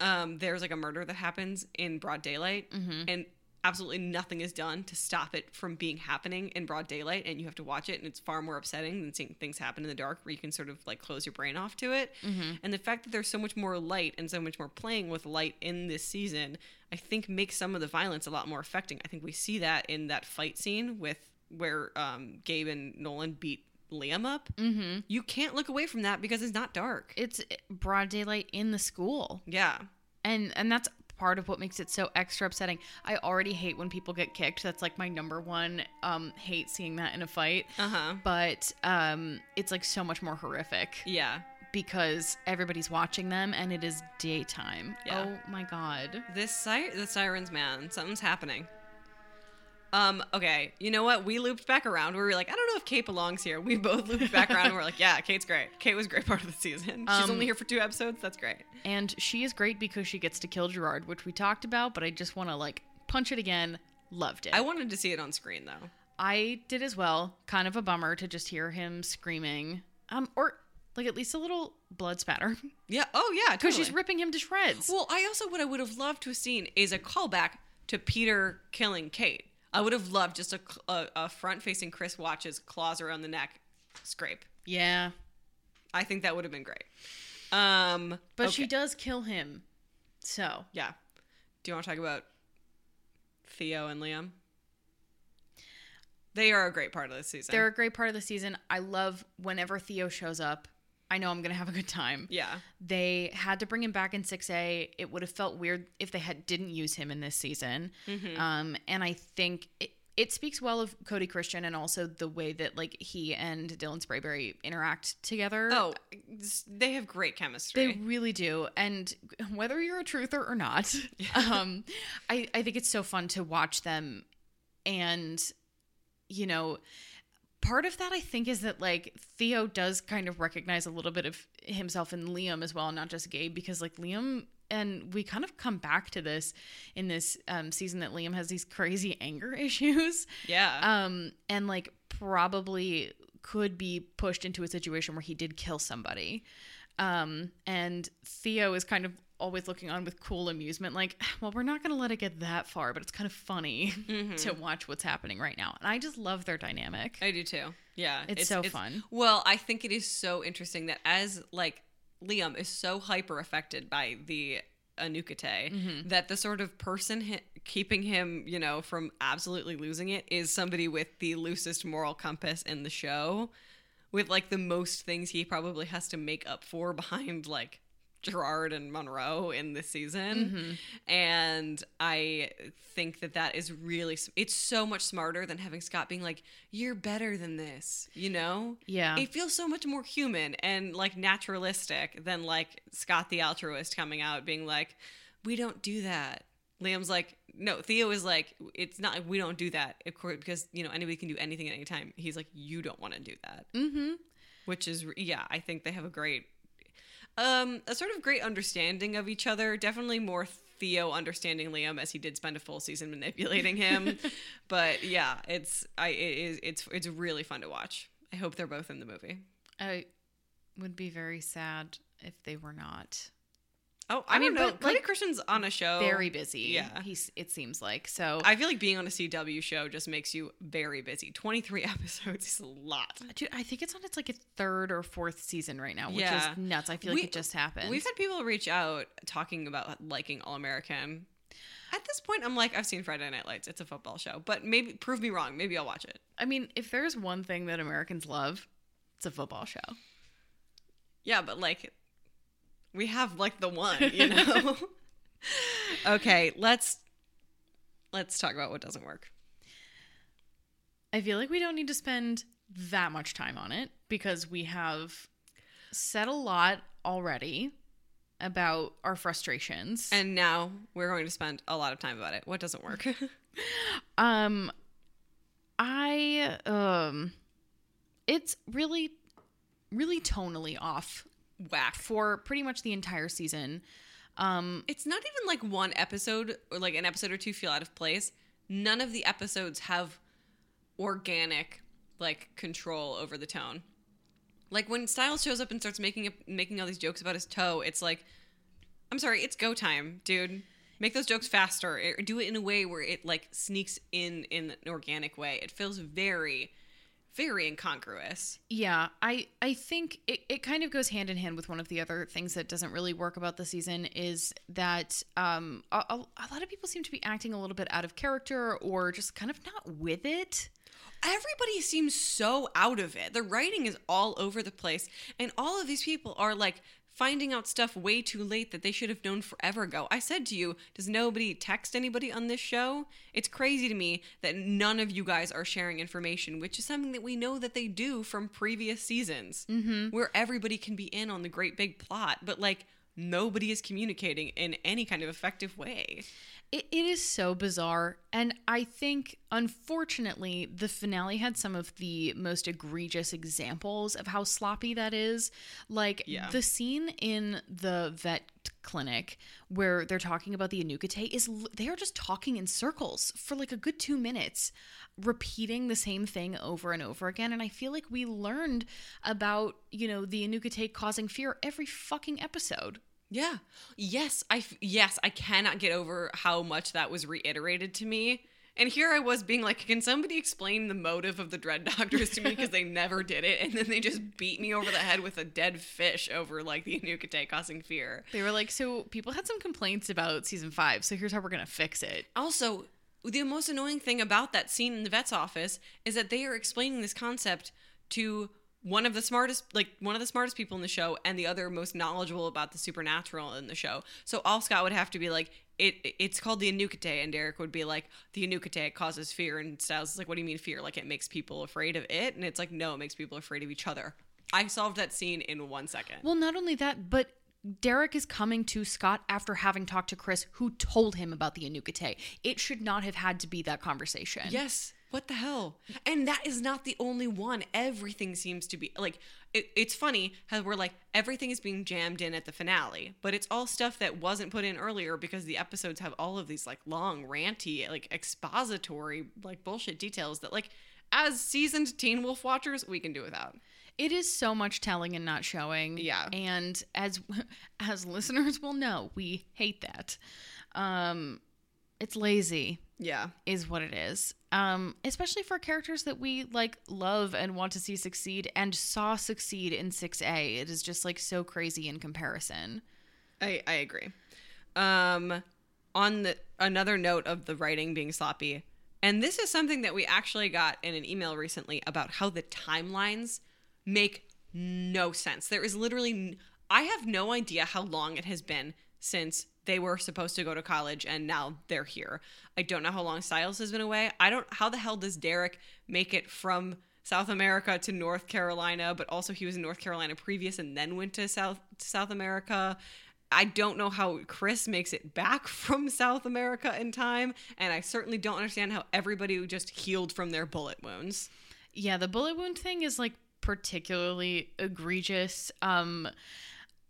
Um, there's like a murder that happens in broad daylight, and absolutely nothing is done to stop it from being happening in broad daylight, and you have to watch it, and it's far more upsetting than seeing things happen in the dark, where you can sort of like close your brain off to it. And the fact that there's so much more light and so much more playing with light in this season, I think makes some of the violence a lot more affecting. I think we see that in that fight scene with where um, Gabe and Nolan beat Liam up. Mm-hmm. You can't look away from that because it's not dark. It's broad daylight in the school, Yeah. and and that's part of what makes it so extra upsetting. I already hate when people get kicked. That's like my number one um, hate seeing that in a fight. Uh huh. But um, it's like so much more horrific Yeah. because everybody's watching them and it is daytime. Yeah. Oh my god. This si- the sirens, man, something's happening. Um. Okay. You know what? We looped back around. We were like, I don't know if Kate belongs here. We both looped back around. and We're like, yeah, Kate's great. Kate was a great part of the season. She's Um, only here for two episodes. That's great. And she is great because she gets to kill Gerard, which we talked about, but I just want to like punch it again. Loved it. I wanted to see it on screen though. I did as well. Kind of a bummer to just hear him screaming. Um, or like at least a little blood spatter Yeah. Oh yeah. because Totally. she's ripping him to shreds. Well, I also what I would have loved to have seen is a callback to Peter killing Kate. I would have loved just a, a, a front-facing Chris watches claws around the neck scrape. yeah, I think that would have been great. Um, but she does kill him. So Yeah. Do you want to talk about Theo and Liam? They are a great part of the season. they're a great part of the season. I love whenever Theo shows up. I know I'm gonna have a good time. yeah. They had to bring him back in 6A. It would have felt weird if they had didn't use him in this season. Mm-hmm. Um, and I think it, it speaks well of Cody Christian and also the way that like he and Dylan Sprayberry interact together. Oh, they have great chemistry. They really do. And whether you're a truther or not, um, I, I think it's so fun to watch them. And, you know, part of that I think is that like Theo does kind of recognize a little bit of himself in Liam as well, not just Gabe, because like Liam and we kind of come back to this in this um, season that Liam has these crazy anger issues. yeah. Um, and like probably could be pushed into a situation where he did kill somebody. Um, and Theo is kind of always looking on with cool amusement, like, well, we're not going to let it get that far, but it's kind of funny to watch what's happening right now. And I just love their dynamic. I do too. Yeah. It's so fun. Well, I think it is so interesting that as like Liam is so hyper affected by the Anuk-Ite Mm-hmm. that the sort of person hi- keeping him, you know, from absolutely losing it is somebody with the loosest moral compass in the show, with like the most things he probably has to make up for behind like Gerard and Monroe in this season. And I think that that is really, it's so much smarter than having Scott being like, you're better than this, you know? Yeah. It feels so much more human and like naturalistic than like Scott the altruist coming out being like, we don't do that. Liam's like, no, Theo is like, it's not like we don't do that, of course, because, you know, anybody can do anything at any time. He's like, you don't want to do that mm-hmm. which is yeah i think they have a great um a sort of great understanding of each other. Definitely more theo understanding liam as he did spend a full season manipulating him. But yeah it's i it is it's it's really fun to watch. I hope they're both in the movie. I would be very sad if they were not. Oh i, I mean, know but, like, Christian's on a show Very busy. Yeah. He's it seems like. So i feel like being on a cw show just makes you very busy 23 episodes is a lot Dude, I think it's on its like a third or fourth season right now, which Yeah. is nuts. I feel We- like it just happened. We've had people reach out talking about liking All American. At this point, I'm like, I've seen Friday Night Lights. It's a football show, but maybe prove me wrong. Maybe I'll watch it. I mean, if there's one thing that Americans love, it's a football show. Yeah, but like, we have like the one, you know. okay, let's let's talk about what doesn't work. I feel like we don't need to spend that much time on it because we have said a lot already about our frustrations. And now we're going to spend a lot of time about it. What doesn't work? Um I um it's really really tonally off Whack. for pretty much the entire season. Um It's not even like one episode or like an episode or two feel out of place. None of the episodes have organic like control over the tone. Like when Stiles shows up and starts making a, making all these jokes about his toe, it's like, I'm sorry, it's go time, dude. Make those jokes faster. Or do it in a way where it like sneaks in in an organic way. It feels very, very incongruous. Yeah, I I think it, it kind of goes hand in hand with one of the other things that doesn't really work about the season is that um a, a, a lot of people seem to be acting a little bit out of character or just kind of not with it. everybody seems so out of it. The writing is all over the place, and all of these people are like finding out stuff way too late that they should have known forever ago. I said to you, does nobody text anybody on this show? It's crazy to me that none of you guys are sharing information, which is something that we know that they do from previous seasons, mm-hmm. where everybody can be in on the great big plot, but like nobody is communicating in any kind of effective way. It, it is so bizarre. And I think, unfortunately, the finale had some of the most egregious examples of how sloppy that is. Like Yeah. the scene in the vet clinic where they're talking about the Anuk-Ite is they are just talking in circles for like a good two minutes, repeating the same thing over and over again. And I feel like we learned about, you know, the Anuk-Ite causing fear every fucking episode. Yeah. Yes, I f- yes, I cannot get over how much that was reiterated to me. And here I was being like, can somebody explain the motive of the Dread Doctors to me because they never did it and then they just beat me over the head with a dead fish over like the Anuk-Ite causing fear. They were like, so people had some complaints about season five, so here's how we're gonna fix it. Also, the most annoying thing about that scene in the vet's office is that they are explaining this concept to one of the smartest like one of the smartest people in the show and the other most knowledgeable about the supernatural in the show. So all Scott would have to be like it it's called the Anuk-Ite and Derek would be like the Anuk-Ite causes fear and Stiles is like what do you mean fear? Like it makes people afraid of it and it's like no, it makes people afraid of each other. I solved that scene in 1 second. Well, not only that, but Derek is coming to Scott after having talked to Chris, who told him about the Anuk-Ite. It should not have had to be that conversation. Yes. What the hell? And that is not the only one. Everything seems to be like it, it's funny how we're like everything is being jammed in at the finale, but it's all stuff that wasn't put in earlier because the episodes have all of these like long, ranty, like expository, like bullshit details that like as seasoned Teen Wolf watchers we can do without. It is so much telling and not showing. Yeah. And as as listeners will know, we hate that. Um it's lazy Yeah. is what it is. Um especially for characters that we like love and want to see succeed and saw succeed in 6A. It is just like so crazy in comparison. I I agree. Um on the another note of the writing being sloppy, and this is something that we actually got in an email recently about how the timelines make no sense. There is literally n- I have no idea how long it has been since they were supposed to go to college and now they're here. I don't know how long Stiles has been away. I don't how the hell does Derek make it from South America to North Carolina, but also he was in North Carolina previous and then went to South to South America. I don't know how Chris makes it back from South America in time, and I certainly don't understand how everybody just healed from their bullet wounds. Yeah, the bullet wound thing is like particularly egregious. Um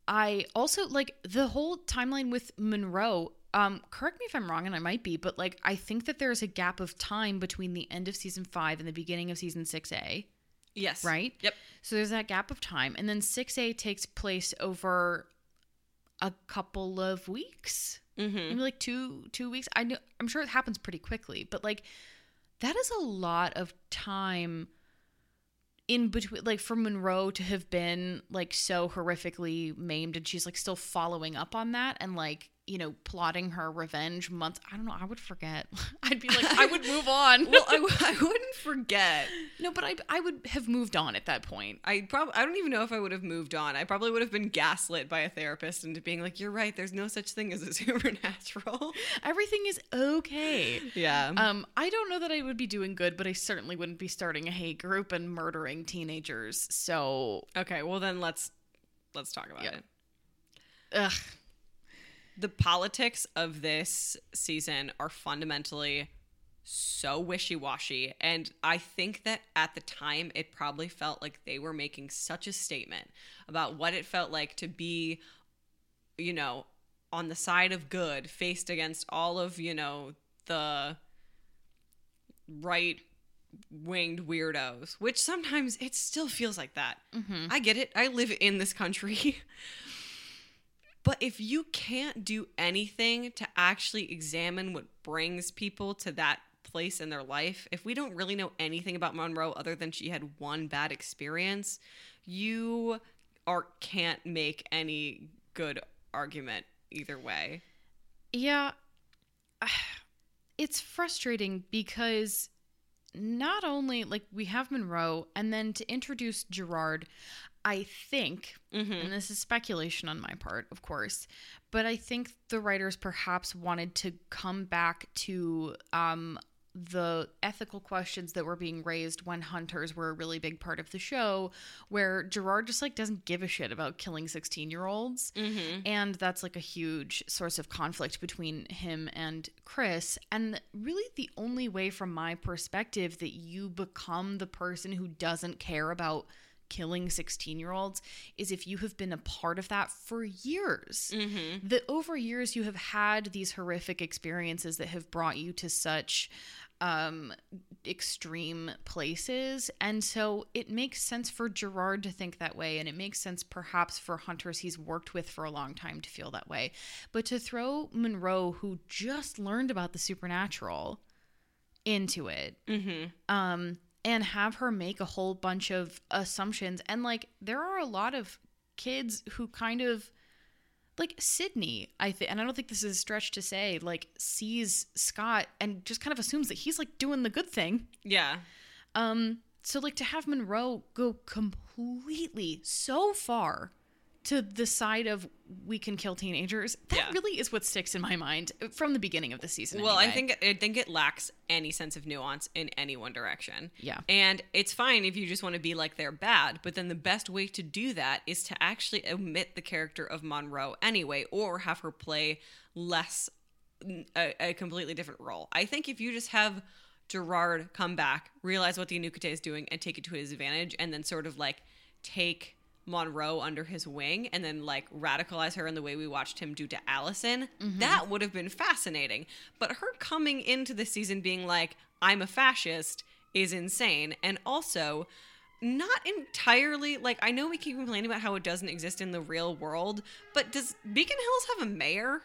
I also like the whole timeline with Monroe. Um, correct me if I'm wrong, and I might be, but like I think that there's a gap of time between the end of season five and the beginning of season six A, Yes. right? Yep. So there's that gap of time, and then six A takes place over a couple of weeks, Mm-hmm. maybe like two two weeks. I know I'm sure it happens pretty quickly, but like that is a lot of time in between like for Monroe to have been like so horrifically maimed and she's like still following up on that and like you know plotting her revenge months I don't know I would forget I'd be like I would move on Well, I, w- I wouldn't forget. no but I I would have moved on at that point I probably I don't even know if I would have moved on. I probably would have been gaslit by a therapist into being like, "You're right. There's no such thing as a supernatural." everything is okay yeah. um I don't know that I would be doing good but I certainly wouldn't be starting a hate group and murdering teenagers so okay. Well, then let's let's talk about Yeah. it. ugh the politics of this season are fundamentally so wishy-washy and i think that at the time it probably felt like they were making such a statement about what it felt like to be you know on the side of good faced against all of you know the right winged weirdos which sometimes it still feels like that. Mm-hmm. I get it. I live in this country But if you can't do anything to actually examine what brings people to that place in their life, if we don't really know anything about Monroe other than she had one bad experience, you are can't make any good argument either way. Yeah. It's frustrating because not only like we have Monroe and then to introduce Gerard, I think, and this is speculation on my part, of course, but I think the writers perhaps wanted to come back to um the ethical questions that were being raised when hunters were a really big part of the show where Gerard just like doesn't give a shit about killing 16 year olds and that's like a huge source of conflict between him and Chris. And really the only way from my perspective that you become the person who doesn't care about killing 16 year olds is if you have been a part of that for years. That over years you have had these horrific experiences that have brought you to such um extreme places. And so it makes sense for Gerard to think that way and it makes sense perhaps for hunters he's worked with for a long time to feel that way. But to throw Monroe who just learned about the supernatural into it um and have her make a whole bunch of assumptions and like there are a lot of kids who kind of like Sydney, I think, and I don't think this is a stretch to say, like sees Scott and just kind of assumes that he's like doing the good thing. Yeah. Um, so like to have Monroe go completely so far to the side of we can kill teenagers, that Yeah. really is what sticks in my mind from the beginning of the season. Well, I think I think it lacks any sense of nuance in any one direction. Yeah. And it's fine if you just want to be like they're bad, but then the best way to do that is to actually omit the character of Monroe anyway, or have her play less a, a completely different role. I think if you just have Gerard come back, realize what the Anuk-Ite is doing, and take it to his advantage, and then sort of like take Monroe under his wing and then like radicalize her in the way we watched him do to Allison, mm-hmm. that would have been fascinating. But her coming into the season being like, I'm a fascist is insane. And also, not entirely like I know we keep complaining about how it doesn't exist in the real world, but does Beacon Hills have a mayor?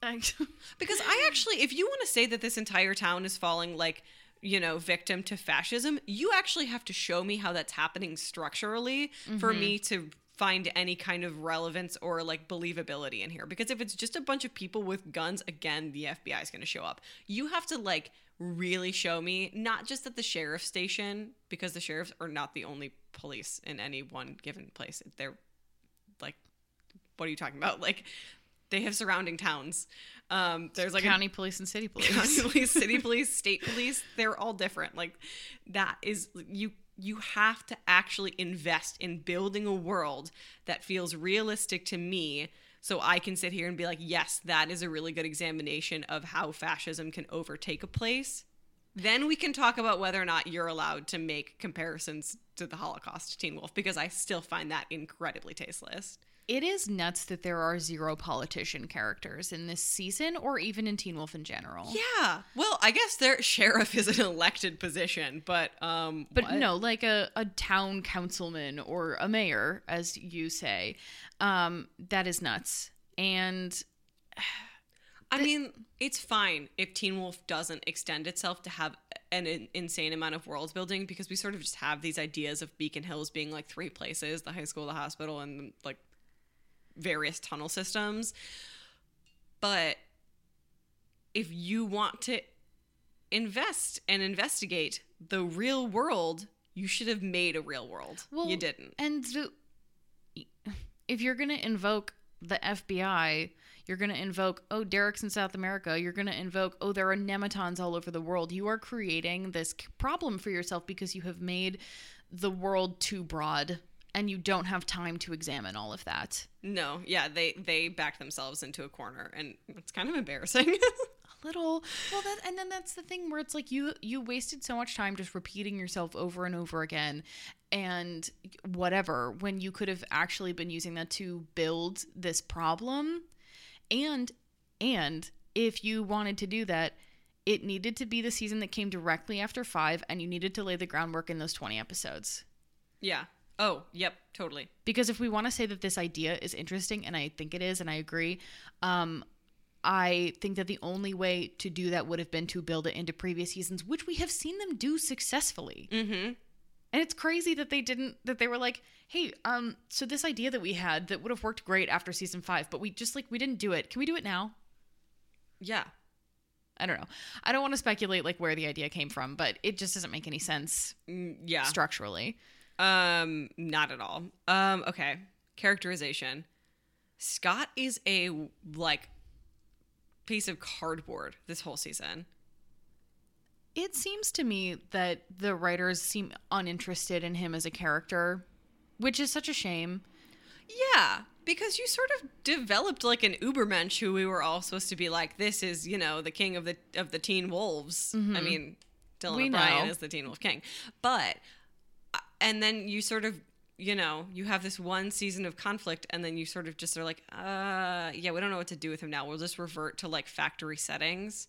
Because I actually, if you want to say that this entire town is falling like, you know, victim to fascism, you actually have to show me how that's happening structurally for mm-hmm. me to find any kind of relevance or like believability in here. Because if it's just a bunch of people with guns, again, the FBI is going to show up. You have to like really show me, not just at the sheriff's station, because the sheriffs are not the only police in any one given place. They're like, what are you talking about? Like, they have surrounding towns. Um, there's like a county police and city police. county police, city police, state police, they're all different. Like that is you you have to actually invest in building a world that feels realistic to me so I can sit here and be like, yes, that is a really good examination of how fascism can overtake a place. Then we can talk about whether or not you're allowed to make comparisons to the Holocaust, Teen Wolf, because I still find that incredibly tasteless. It is nuts that there are zero politician characters in this season or even in Teen Wolf in general. Yeah. Well, I guess their sheriff is an elected position, but um But what? no, like a, a town councilman or a mayor, as you say. Um, that is nuts. And I mean, it's fine if Teen Wolf doesn't extend itself to have an, in- insane amount of world building because we sort of just have these ideas of Beacon Hills being like three places the high school, the hospital, and like various tunnel systems. But if you want to invest and investigate the real world, you should have made a real world. you didn't. And if you're going to invoke the FBI, you're going to invoke, oh, Derek's in South America. You're going to invoke, oh, there are nemetons all over the world. You are creating this problem for yourself because you have made the world too broad and you don't have time to examine all of that. No, yeah, they they backed themselves into a corner, and it's kind of embarrassing. A little well that and then that's the thing where it's like you you wasted so much time just repeating yourself over and over again and whatever when you could have actually been using that to build this problem and and if you wanted to do that it needed to be the season that came directly after 5 and you needed to lay the groundwork in those 20 episodes yeah. Oh, yep, totally. because if we want to say that this idea is interesting and i think it is and i agree um i think that the only way to do that would have been to build it into previous seasons which we have seen them do successfully Mm-hmm. and it's crazy that they didn't that they were like hey um so this idea that we had that would have worked great after season five but we just like we didn't do it can we do it now Yeah. i don't know i don't want to speculate like where the idea came from but it just doesn't make any sense Mm, yeah. structurally Um, not at all. Um, okay. Characterization. Scott is a like piece of cardboard this whole season. It seems to me that the writers seem uninterested in him as a character, which is such a shame. Yeah, because you sort of developed like an Ubermensch who we were all supposed to be like, this is, you know, the king of the of the teen wolves. I mean, Dylan We O'Brien know. is the teen wolf king. But and then you sort of you know, you have this one season of conflict and then you sort of just are like, uh yeah, we don't know what to do with him now. We'll just revert to like factory settings.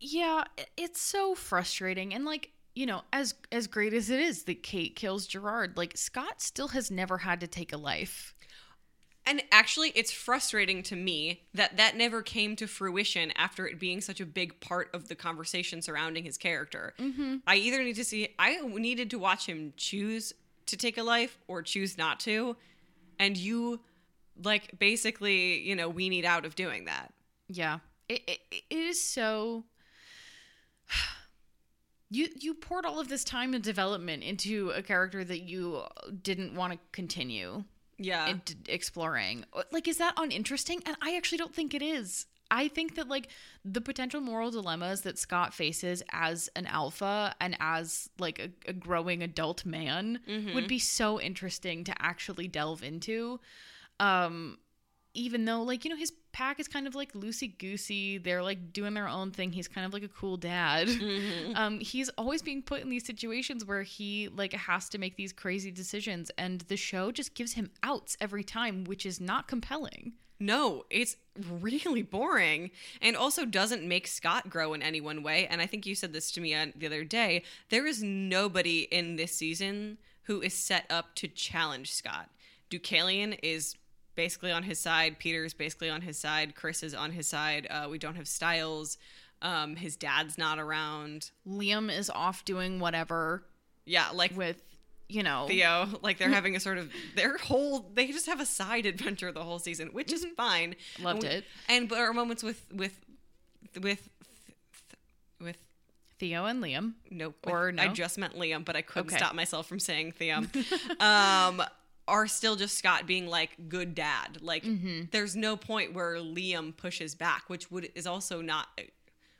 Yeah, it's so frustrating and like, you know, as as great as it is that Kate kills Gerard, like Scott still has never had to take a life. And actually, it's frustrating to me that that never came to fruition after it being such a big part of the conversation surrounding his character. Mm-hmm. I either need to see, I needed to watch him choose to take a life or choose not to. And you, like, basically, you know, we need out of doing that. Yeah. It, it, it is so you you poured all of this time and development into a character that you didn't want to continue Yeah. in- exploring. Like, is that uninteresting? And I actually don't think it is. I think that like the potential moral dilemmas that Scott faces as an alpha and as like a, a growing adult man would be so interesting to actually delve into. Um, even though like you know his pack is kind of like loosey goosey, they're like doing their own thing. He's kind of like a cool dad. Um, he's always being put in these situations where he like has to make these crazy decisions, and the show just gives him outs every time, which is not compelling. No, it's really boring and also doesn't make Scott grow in any one way. And I think you said this to me the other day. There is nobody in this season who is set up to challenge Scott. Deucalion is basically on his side. Peter's basically on his side. Chris is on his side. Uh, we don't have Stiles. Um, his dad's not around. Liam is off doing whatever Yeah, like with you know Theo. Like they're having a sort of their whole they just have a side adventure the whole season, which is fine. Loved And we- it. And but there are moments with with with with Theo and Liam. Nope. Or no? I just meant Liam, but I couldn't Okay. stop myself from saying Theo. um, are still just Scott being like good dad. Like Mm-hmm. there's no point where Liam pushes back, which would is also not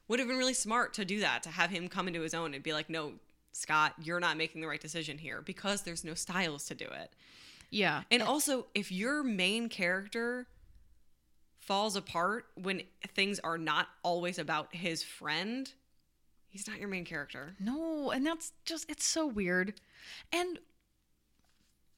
would have been really smart to do that to have him come into his own and be like, no, Scott, you're not making the right decision here because there's no Stiles to do it. Yeah. And also, if your main character falls apart when things are not always about his friend, he's not your main character. No, and that's just it's so weird. And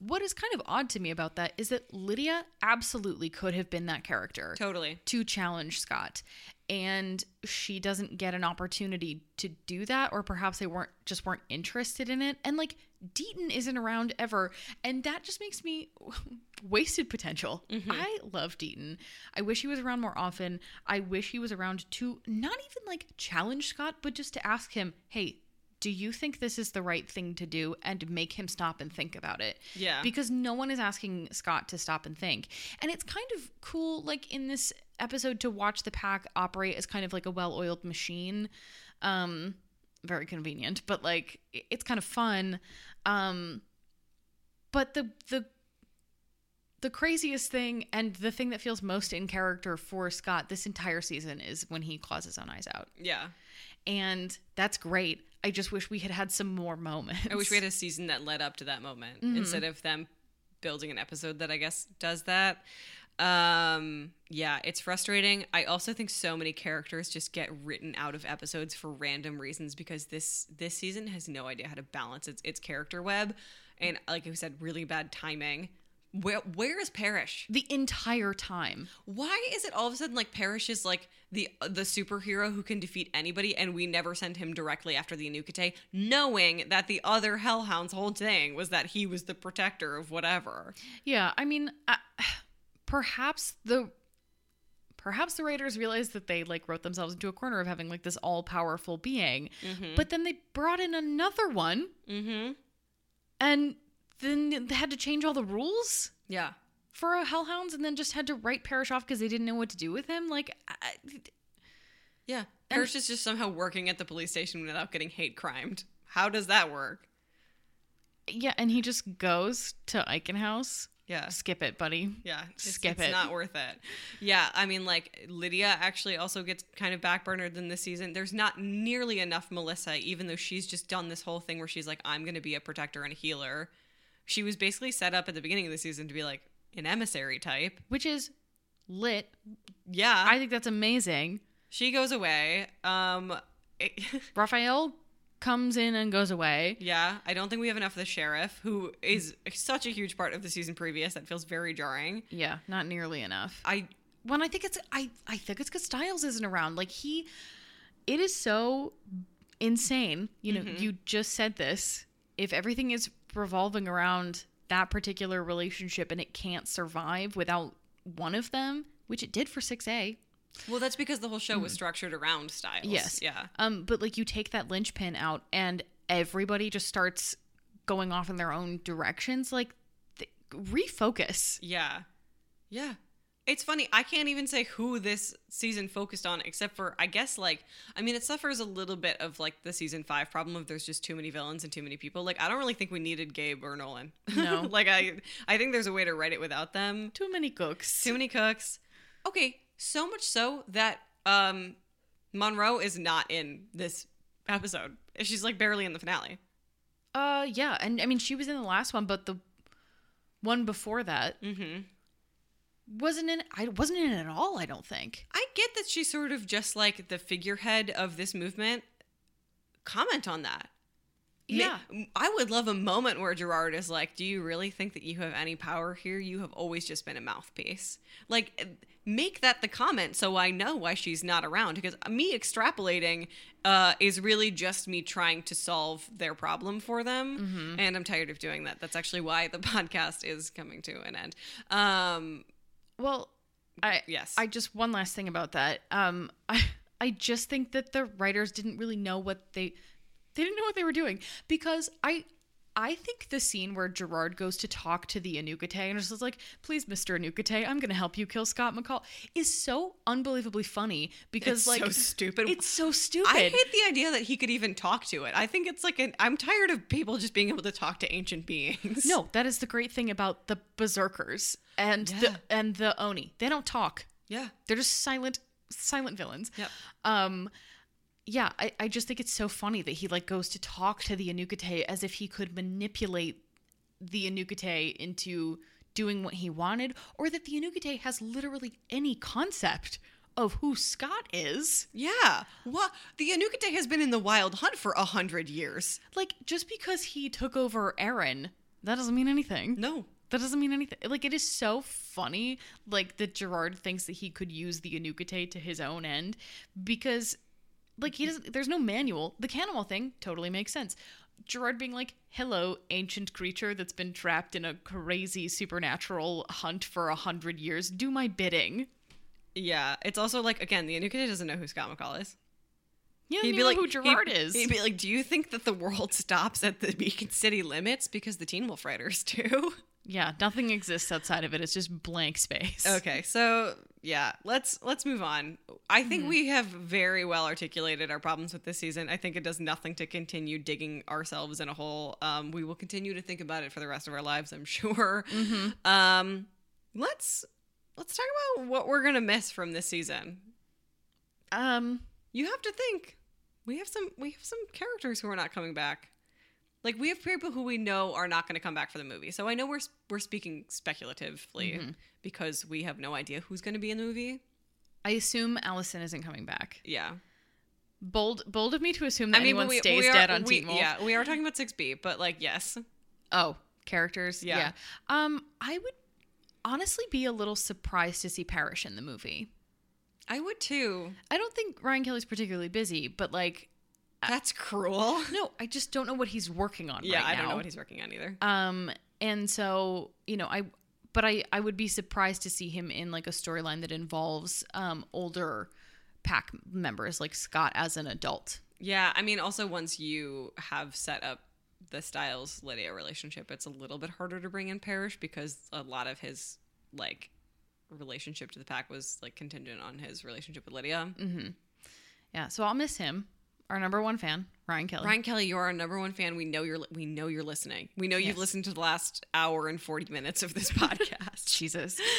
what is kind of odd to me about that is that Lydia absolutely could have been that character Totally. to challenge Scott. And she doesn't get an opportunity to do that, or perhaps they weren't just weren't interested in it. And like Deaton isn't around ever, and that just makes me wasted potential. Mm-hmm. I love Deaton. I wish he was around more often. I wish he was around to not even like challenge Scott, but just to ask him, hey, do you think this is the right thing to do and make him stop and think about it Yeah. because no one is asking scott to stop and think and it's kind of cool like in this episode to watch the pack operate as kind of like a well-oiled machine um very convenient but like it's kind of fun um but the the the craziest thing and the thing that feels most in character for Scott this entire season is when he claws his own eyes out. yeah. And that's great. I just wish we had had some more moments. I wish we had a season that led up to that moment instead of them building an episode that I guess does that. Um, yeah, it's frustrating. I also think so many characters just get written out of episodes for random reasons because this this season has no idea how to balance its its character web, and like I said, really bad timing. Where where is Parrish? the entire time. Why is it all of a sudden like Parrish is like the the superhero who can defeat anybody, and we never send him directly after the Anuk-Ite, knowing that the other Hellhound's whole thing was that he was the protector of whatever. Yeah, I mean, uh, perhaps the perhaps the writers realized that they like wrote themselves into a corner of having like this all-powerful being. But then they brought in another one Mm-hmm. and then they had to change all the rules Yeah. for a hellhounds and then just had to write Parrish off because they didn't know what to do with him. Like I, Yeah. Parrish is just somehow working at the police station without getting hate crimed. How does that work? yeah, and he just goes to Eichen House. Yeah. Skip it, buddy. Yeah, it's, Skip it's it. not worth it. Yeah, I mean, like Lydia actually also gets kind of backburnered in this season. There's not nearly enough Melissa, even though she's just done this whole thing where she's like, I'm going to be a protector and a healer. She was basically set up at the beginning of the season to be like an emissary type. Which is lit. Yeah, I think that's amazing. she goes away. Um, it- Rafael comes in and goes away. yeah, I don't think we have enough of the sheriff, who is such a huge part of the season previous. That feels very jarring. Yeah, not nearly enough. I When I think it's I I think it's because Stiles isn't around. Like he, it is so insane. You know, you just said this. If everything is revolving around that particular relationship and it can't survive without one of them, which it did for six A. well, that's because the whole show was structured around Stiles. Yes. yeah. Um, but like you take that linchpin out and everybody just starts going off in their own directions. Like th- refocus. Yeah. Yeah. It's funny. I can't even say who this season focused on, except for I guess like I mean, it suffers a little bit of like the season five problem of there's just too many villains and too many people. Like I don't really think we needed Gabe or Nolan. No. like I I think there's a way to write it without them. Too many cooks. Too many cooks. Okay, so much so that um Monroe is not in this episode. She's like barely in the finale. Uh, yeah, and I mean she was in the last one, but the one before that Mm-hmm. Wasn't in. I wasn't in it at all. I don't think. I get that she's sort of just like the figurehead of this movement. Comment on that. Yeah. I would love a moment where Gerard is like, Do you really think that you have any power here? You have always just been a mouthpiece. Like, make that the comment so I know why she's not around. Because me extrapolating uh, is really just me trying to solve their problem for them. And I'm tired of doing that. That's actually why the podcast is coming to an end. Um, Well, I yes. I just one last thing about that. Um, I I just think that the writers didn't really know what they they didn't know what they were doing because I I think the scene where Gerard goes to talk to the Anuk-Ite and just is like, "Please, Mister Anuk-Ite, I'm going to help you kill Scott McCall," is so unbelievably funny because It's like so stupid. It's so stupid. I hate the idea that he could even talk to it. I think it's like an. I'm tired of people just being able to talk to ancient beings. no, that is the great thing about the berserkers and Yeah. the and the Oni. They don't talk. Yeah. They're just silent silent villains. Yep. Um yeah, I, I just think it's so funny that he like goes to talk to the Anuk-Ite as if he could manipulate the Anuk-Ite into doing what he wanted, or that the Anuk-Ite has literally any concept of who Scott is. Yeah. What? The Anuk-Ite has been in the wild hunt for a hundred years. Like, just because he took over Aaron, that doesn't mean anything. No. That doesn't mean anything. Like it is so funny, like that Gerard thinks that he could use the Anuk-Ite to his own end because, like he doesn't. There's no manual. The Kanima thing totally makes sense. Gerard being like, "Hello, ancient creature that's been trapped in a crazy supernatural hunt for a hundred years. Do my bidding." Yeah. It's also like again, the Anuk-Ite doesn't know who Scott McCall is. Yeah, you know who Gerard he'd- is. He'd be like, "Do you think that the world stops at the Beacon City limits because the Teen Wolf writers do?" yeah, nothing exists outside of it. It's just blank space. Okay, so yeah, let's let's move on. I think we have very well articulated our problems with this season. I think it does nothing to continue digging ourselves in a hole. Um, we will continue to think about it for the rest of our lives, I'm sure. Um, let's let's talk about what we're gonna miss from this season. Um. You have to think. We have some we have some characters who are not coming back. Like we have people who we know are not going to come back for the movie. So I know we're we're speaking speculatively because we have no idea who's going to be in the movie. I assume Allison isn't coming back. Yeah. Bold, bold of me to assume that I mean, anyone we, stays we are, dead on we, Teen Wolf. Yeah, we are talking about 6B, but like, yes. Oh, characters. Yeah. Yeah. Um, I would honestly be a little surprised to see Parrish in the movie. I would too. I don't think Ryan Kelly's particularly busy, but like, That's cruel. no, I just don't know what he's working on. Yeah, right I don't know what he's working on either. Um, and so you know, I, but I, I would be surprised to see him in like a storyline that involves um older pack members like Scott as an adult. Yeah, I mean, also once you have set up the Stiles Lydia relationship, it's a little bit harder to bring in Parrish because a lot of his like relationship to the pack was like contingent on his relationship with Lydia. Yeah, so I'll miss him. Our number one fan, Ryan Kelly. Ryan Kelly, you're our number one fan. We know you're we know you're listening. We know you've listened to the last hour and forty minutes of this podcast. Jesus.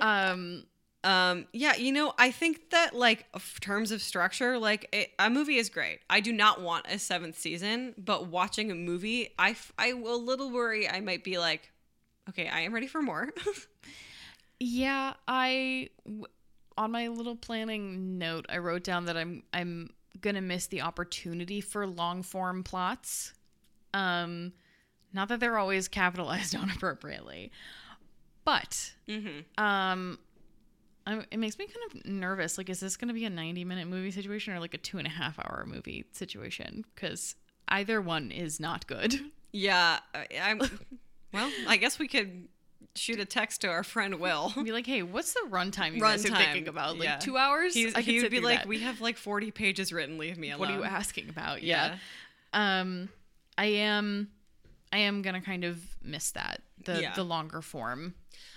Um, Um, yeah, you know, I think that like terms of structure, like it, a movie is great. I do not want a seventh season, but watching a movie, I f- I will a little worry. I might be like, okay, I am ready for more. Yeah, I w- on my little planning note, I wrote down that I'm I'm gonna miss the opportunity for long form plots. Um, not that they're always capitalized on appropriately, but mm-hmm. um, I, it makes me kind of nervous. Like, is this gonna be a 90 minute movie situation or like a two and a half hour movie situation? Because either one is not good. Yeah, I'm. well, I guess we could shoot a text to our friend Will. Be like, hey, what's the runtime you guys are thinking about? Like yeah. two hours? He's, I he'd be like, that. "We have like forty pages written. Leave me alone." what are you asking about? Yeah. Yeah. Um, I am. I am gonna kind of miss that the Yeah. the longer form.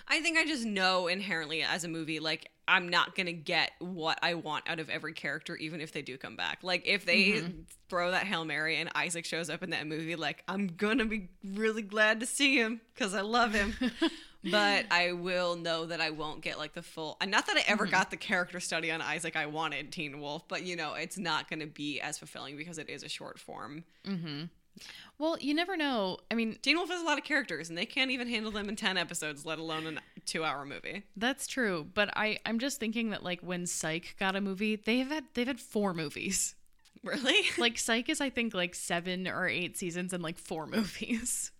I think I just know inherently as a movie, like I'm not gonna get what I want out of every character, even if they do come back. Like if they Mm-hmm. throw that hail mary and Isaac shows up in that movie, like I'm gonna be really glad to see him because I love him. but I will know that I won't get like the full. And not that I Mm-hmm. ever got the character study on Isaac I wanted Teen Wolf, but you know it's not gonna be as fulfilling because it is a short form. Well, you never know. I mean, Teen Wolf has a lot of characters, and they can't even handle them in ten episodes, let alone a two-hour movie. that's true. But I I'm just thinking that like when Psych got a movie, they've had they've had four movies. Really? Like Psych is I think like seven or eight seasons and like four movies.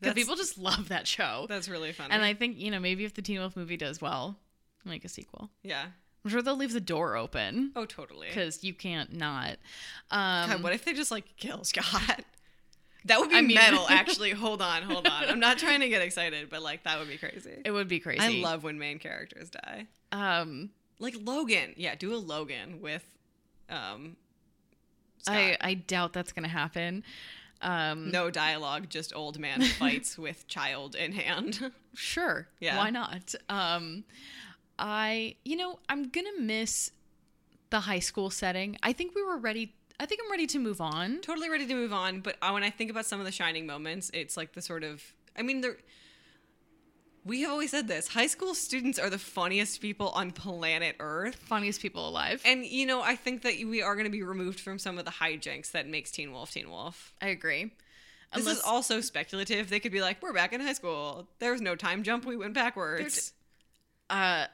Because people just love that show. That's really funny. And I think, you know, maybe if the Teen Wolf movie does well, make a sequel. yeah. I'm sure they'll leave the door open Oh, totally. because you can't not. Um, God, what if they just like kill Scott? That would be I mean- metal, actually. Hold on, hold on. I'm not trying to get excited, but like that would be crazy. it would be crazy. I love when main characters die. Um, Like Logan. Yeah, do a Logan with um Scott. I I doubt that's gonna happen. Um, no dialogue, just old man fights with child in hand. Sure. Yeah. Why not? Um, I, you know, I'm gonna miss the high school setting. I think we were ready. I think I'm ready to move on. totally ready to move on, but uh, when I think about some of the shining moments, it's like the sort of I mean they're we have always said this. High school students are the funniest people on planet Earth. Funniest people alive. And you know, I think that we are going to be removed from some of the hijinks that makes Teen Wolf Teen Wolf. I agree. This Unless is also speculative. They could be like, "We're back in high school. There was no time jump. We went backwards." uh,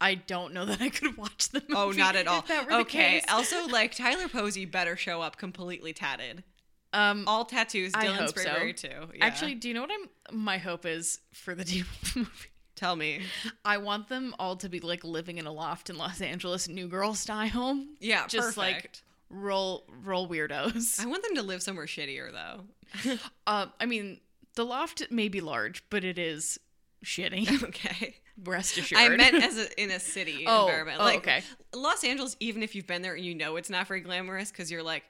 I don't know that I could watch the movie. Oh, not at all. if that were the Okay. Also, like Tyler Posey better show up completely tatted, um, all tattoos. I Dylan hope so. Too. Yeah. actually, do you know what I'm? My hope is for the Wolf movie. tell me. I want them all to be like living in a loft in Los Angeles, New Girl style. Yeah, just like perfect. roll roll weirdos. I want them to live somewhere shittier though. Uh, I mean, the loft may be large, but it is shitty. okay. Rest assured. I meant as a, in a city Oh, environment. oh, like okay. Los Angeles, even if you've been there and you know it's not very glamorous because you're like,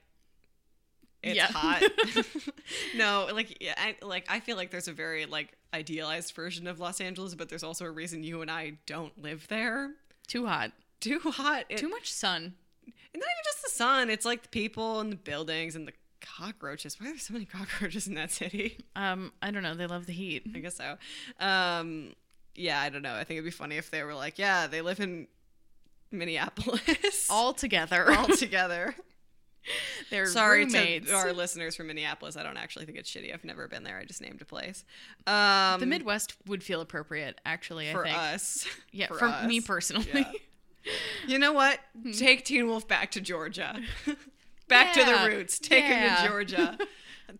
it's Yeah. hot. no, like yeah, I, like I feel like there's a very like idealized version of Los Angeles, but there's also a reason you and I don't live there. too hot, Too hot. It, too much sun. and not even just the sun. It's like the people and the buildings and the cockroaches. Why are there so many cockroaches in that city? Um, I don't know. They love the heat. I guess so. Um, yeah, I don't know. I think it'd be funny if they were like, yeah, they live in Minneapolis All together. all together. They're Sorry roommates. to our listeners from Minneapolis. I don't actually think it's shitty. I've never been there. I just named a place. Um, the Midwest would feel appropriate, actually. for I think. us. Yeah, for for, us. me personally. Yeah. You know what? Take Teen Wolf back to Georgia. back to the roots. Take him to Georgia.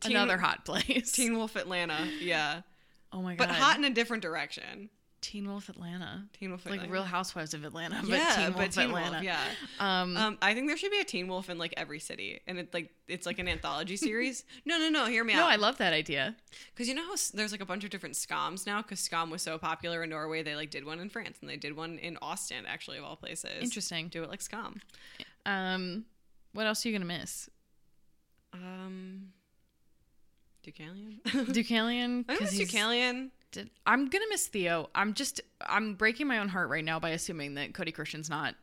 Teen, Another hot place. Teen Wolf Atlanta. Yeah. oh my god. But hot in a different direction. Teen Wolf Atlanta. Teen Wolf Like Real Housewives of Atlanta, but yeah, Teen Wolf but Teen Atlanta. Wolf, yeah. Um, Um, I think there should be a Teen Wolf in like every city, and it's like it's like an anthology series. no, no, no. Hear me no, out. No, I love that idea. Because you know how there's like a bunch of different Skams now. Because Skam was so popular in Norway, they like did one in France, and they did one in Austin, actually of all places. Interesting. Do it like Skam. Um, what else are you gonna miss? Um, Deucalion. Deucalion. I miss Deucalion. Did- I'm gonna miss Theo. I'm just I'm breaking my own heart right now by assuming that Cody Christian's not.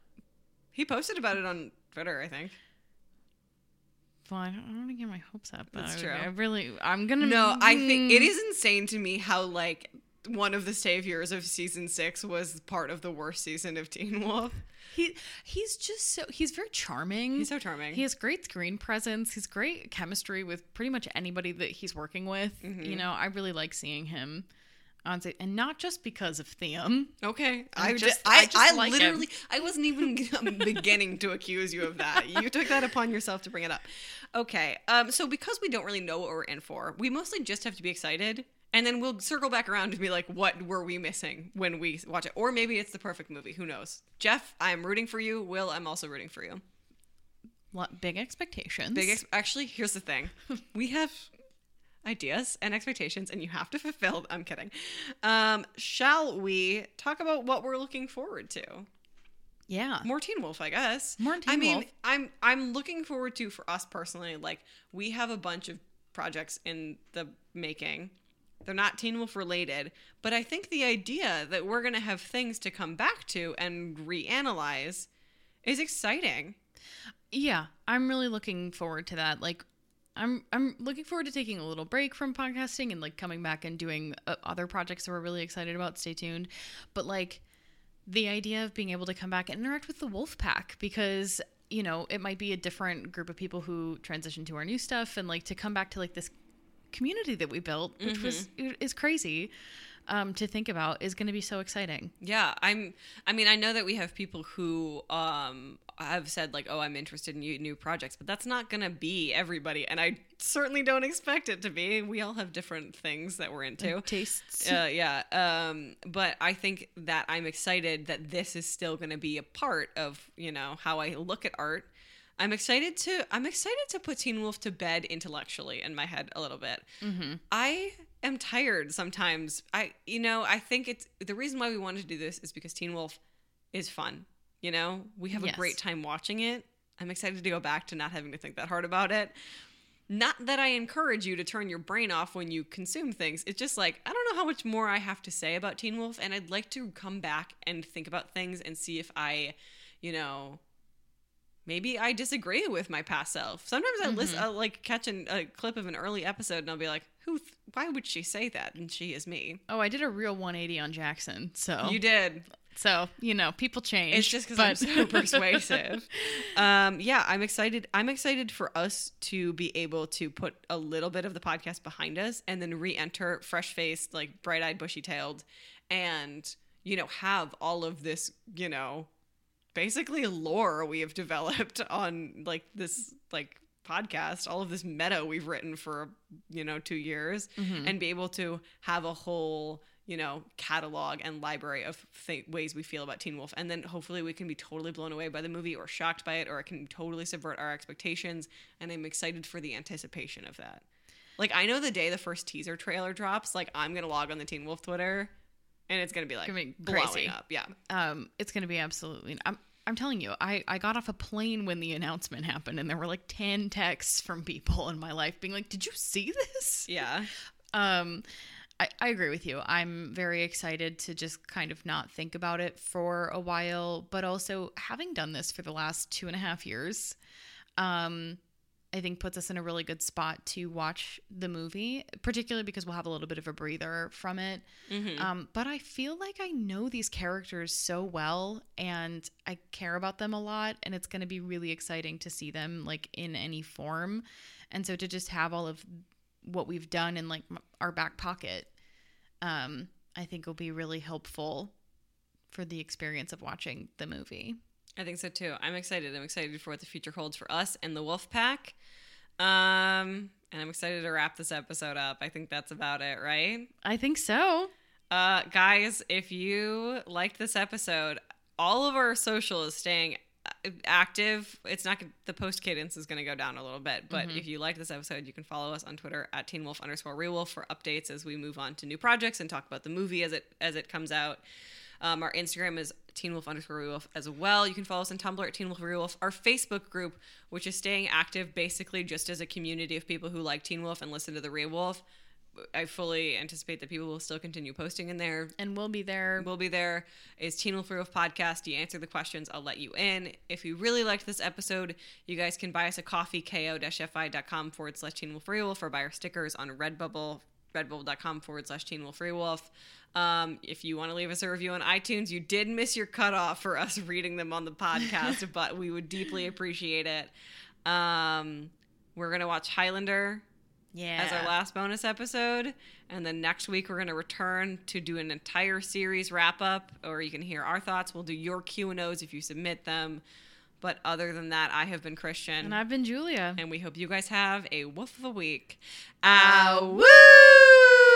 He posted about it on Twitter, I think. Well, I don't, I don't want to get my hopes up. But That's I, true. I really, I'm gonna. No, I think it Mm. insane to me how like one of the saviors of season six was part of the worst season of Teen Wolf. He he's just so he's very charming. He's so charming. He has great screen presence. He's great chemistry with pretty much anybody that he's working with. Mm-hmm. You know, I really like seeing him on stage, and not just because of Thiam. Okay, I I just- just, I I, just I, like him. literally, I wasn't even beginning to accuse you of that. You took that upon yourself to bring it up. Okay, um, so because we don't really know what we're in for, we mostly just have to be excited, and then we'll circle back around to be like, what were we missing when we watch it? Or maybe it's the perfect movie. Who knows? Jeff, I'm rooting for you. Will, I'm also rooting for you. Lot big expectations. Big, ex- actually, here's the thing: we have ideas and expectations, and you have to fulfill. I'm kidding. Um, shall we talk about what we're looking forward to? yeah. more Teen Wolf, I guess. More teen I mean, Wolf. I'm I'm looking forward to for us personally. Like we have a bunch of projects in the making. They're not Teen Wolf related, but I think the idea that we're going to have things to come back to and reanalyze is exciting. Yeah, I'm really looking forward to that. Like I'm I'm looking forward to taking a little break from podcasting and like coming back and doing uh, other projects that we're really excited about. Stay tuned. But like the idea of being able to come back and interact with the wolf pack because you know it might be a different group of people who transition to our new stuff and like to come back to like this community that we built which was is crazy um, to think about is going to be so exciting Yeah, I'm. I mean, I know that we have people who um have said like, "Oh, I'm interested in new, new projects," but that's not gonna be everybody, and I certainly don't expect it to be. We all have different things that we're into. tastes Uh, yeah, um, but I think that I'm excited that this is still going to be a part of you know how I look at art. I'm excited to I'm excited to put Teen Wolf to bed intellectually in my head a little bit. I am tired sometimes. I you know I think it's the reason why we wanted to do this is because Teen Wolf is fun. You know we have a Yes. great time watching it. I'm excited to go back to not having to think that hard about it. Not that I encourage you to turn your brain off when you consume things. It's just like, I don't know how much more I have to say about Teen Wolf, and I'd like to come back and think about things and see if I, you know, maybe I disagree with my past self. Sometimes I listen, I'll like catch an, a clip of an early episode and I'll be like, who, th- why would she say that? And she is me. oh i did a real 180 on jackson so You did. so you know people change It's just because I'm so persuasive. Um, yeah, I'm excited. I'm excited for us to be able to put a little bit of the podcast behind us and then re-enter fresh-faced, like bright-eyed, bushy-tailed, and you know have all of this, you know, basically lore we have developed on like this like podcast all of this meta we've written for you know two years mm-hmm. and be able to have a whole you know catalog and library of th- ways we feel about teen wolf. And then hopefully we can be totally blown away by the movie or shocked by it or it can totally subvert our expectations. And i'm excited for the anticipation of that. Like i know the day the first teaser trailer drops like i'm gonna log on the teen wolf twitter and it's gonna be like Gonna be blowing crazy. up yeah um it's gonna be absolutely i'm i'm telling you i i got off a plane when the announcement happened and there were like 10 texts from people in my life being like did you see this yeah um I, I agree with you. I'm very excited to just kind of not think about it for a while, but also having done this for the last two and a half years, um, I think puts us in a really good spot to watch the movie, particularly because we'll have a little bit of a breather from it. Um, but I feel like I know these characters so well and I care about them a lot, and it's going to be really exciting to see them like in any form. And so to just have all of what we've done in like our back pocket, um, I think will be really helpful for the experience of watching the movie. I think so too. I'm excited. I'm excited for what the future holds for us and the Wolf Pack. Um, and I'm excited to wrap this episode up. I think that's about it, right? I think so. Uh, guys, if you liked this episode, all of our social is staying uh, active. It's not the post cadence is going to go down a little bit, but if you liked this episode, you can follow us on Twitter at Teen Wolf underscore Rewolf for updates as we move on to new projects and talk about the movie as it as it comes out. Um, our Instagram is Teen Wolf underscore Rewolf as well. You can follow us on Tumblr at Teen Wolf Rewolf. Our Facebook group, which is staying active basically just as a community of people who like Teen Wolf and listen to the Rewolf. I fully anticipate that people will still continue posting in there. And we'll be there. We'll be there. Is Teen Wolf Rewolf podcast. You answer the questions, I'll let you in. If you really liked this episode, you guys can buy us a coffee, ko-fi.com forward slash Teen Wolf Rewolf, or buy our stickers on Redbubble, redbubble.com forward slash Teen Wolf Rewolf. Um, if you want to leave us a review on iTunes, you did miss your cutoff for us reading them on the podcast, but we would deeply appreciate it. Um, we're going to watch Highlander yeah. as our last bonus episode. And then next week, we're going to return to do an entire series wrap up, or you can hear our thoughts. We'll do your Q and O's if you submit them. But other than that, I have been Christian, and I've been Julia. and we hope you guys have a woof of a week. Ah, woo!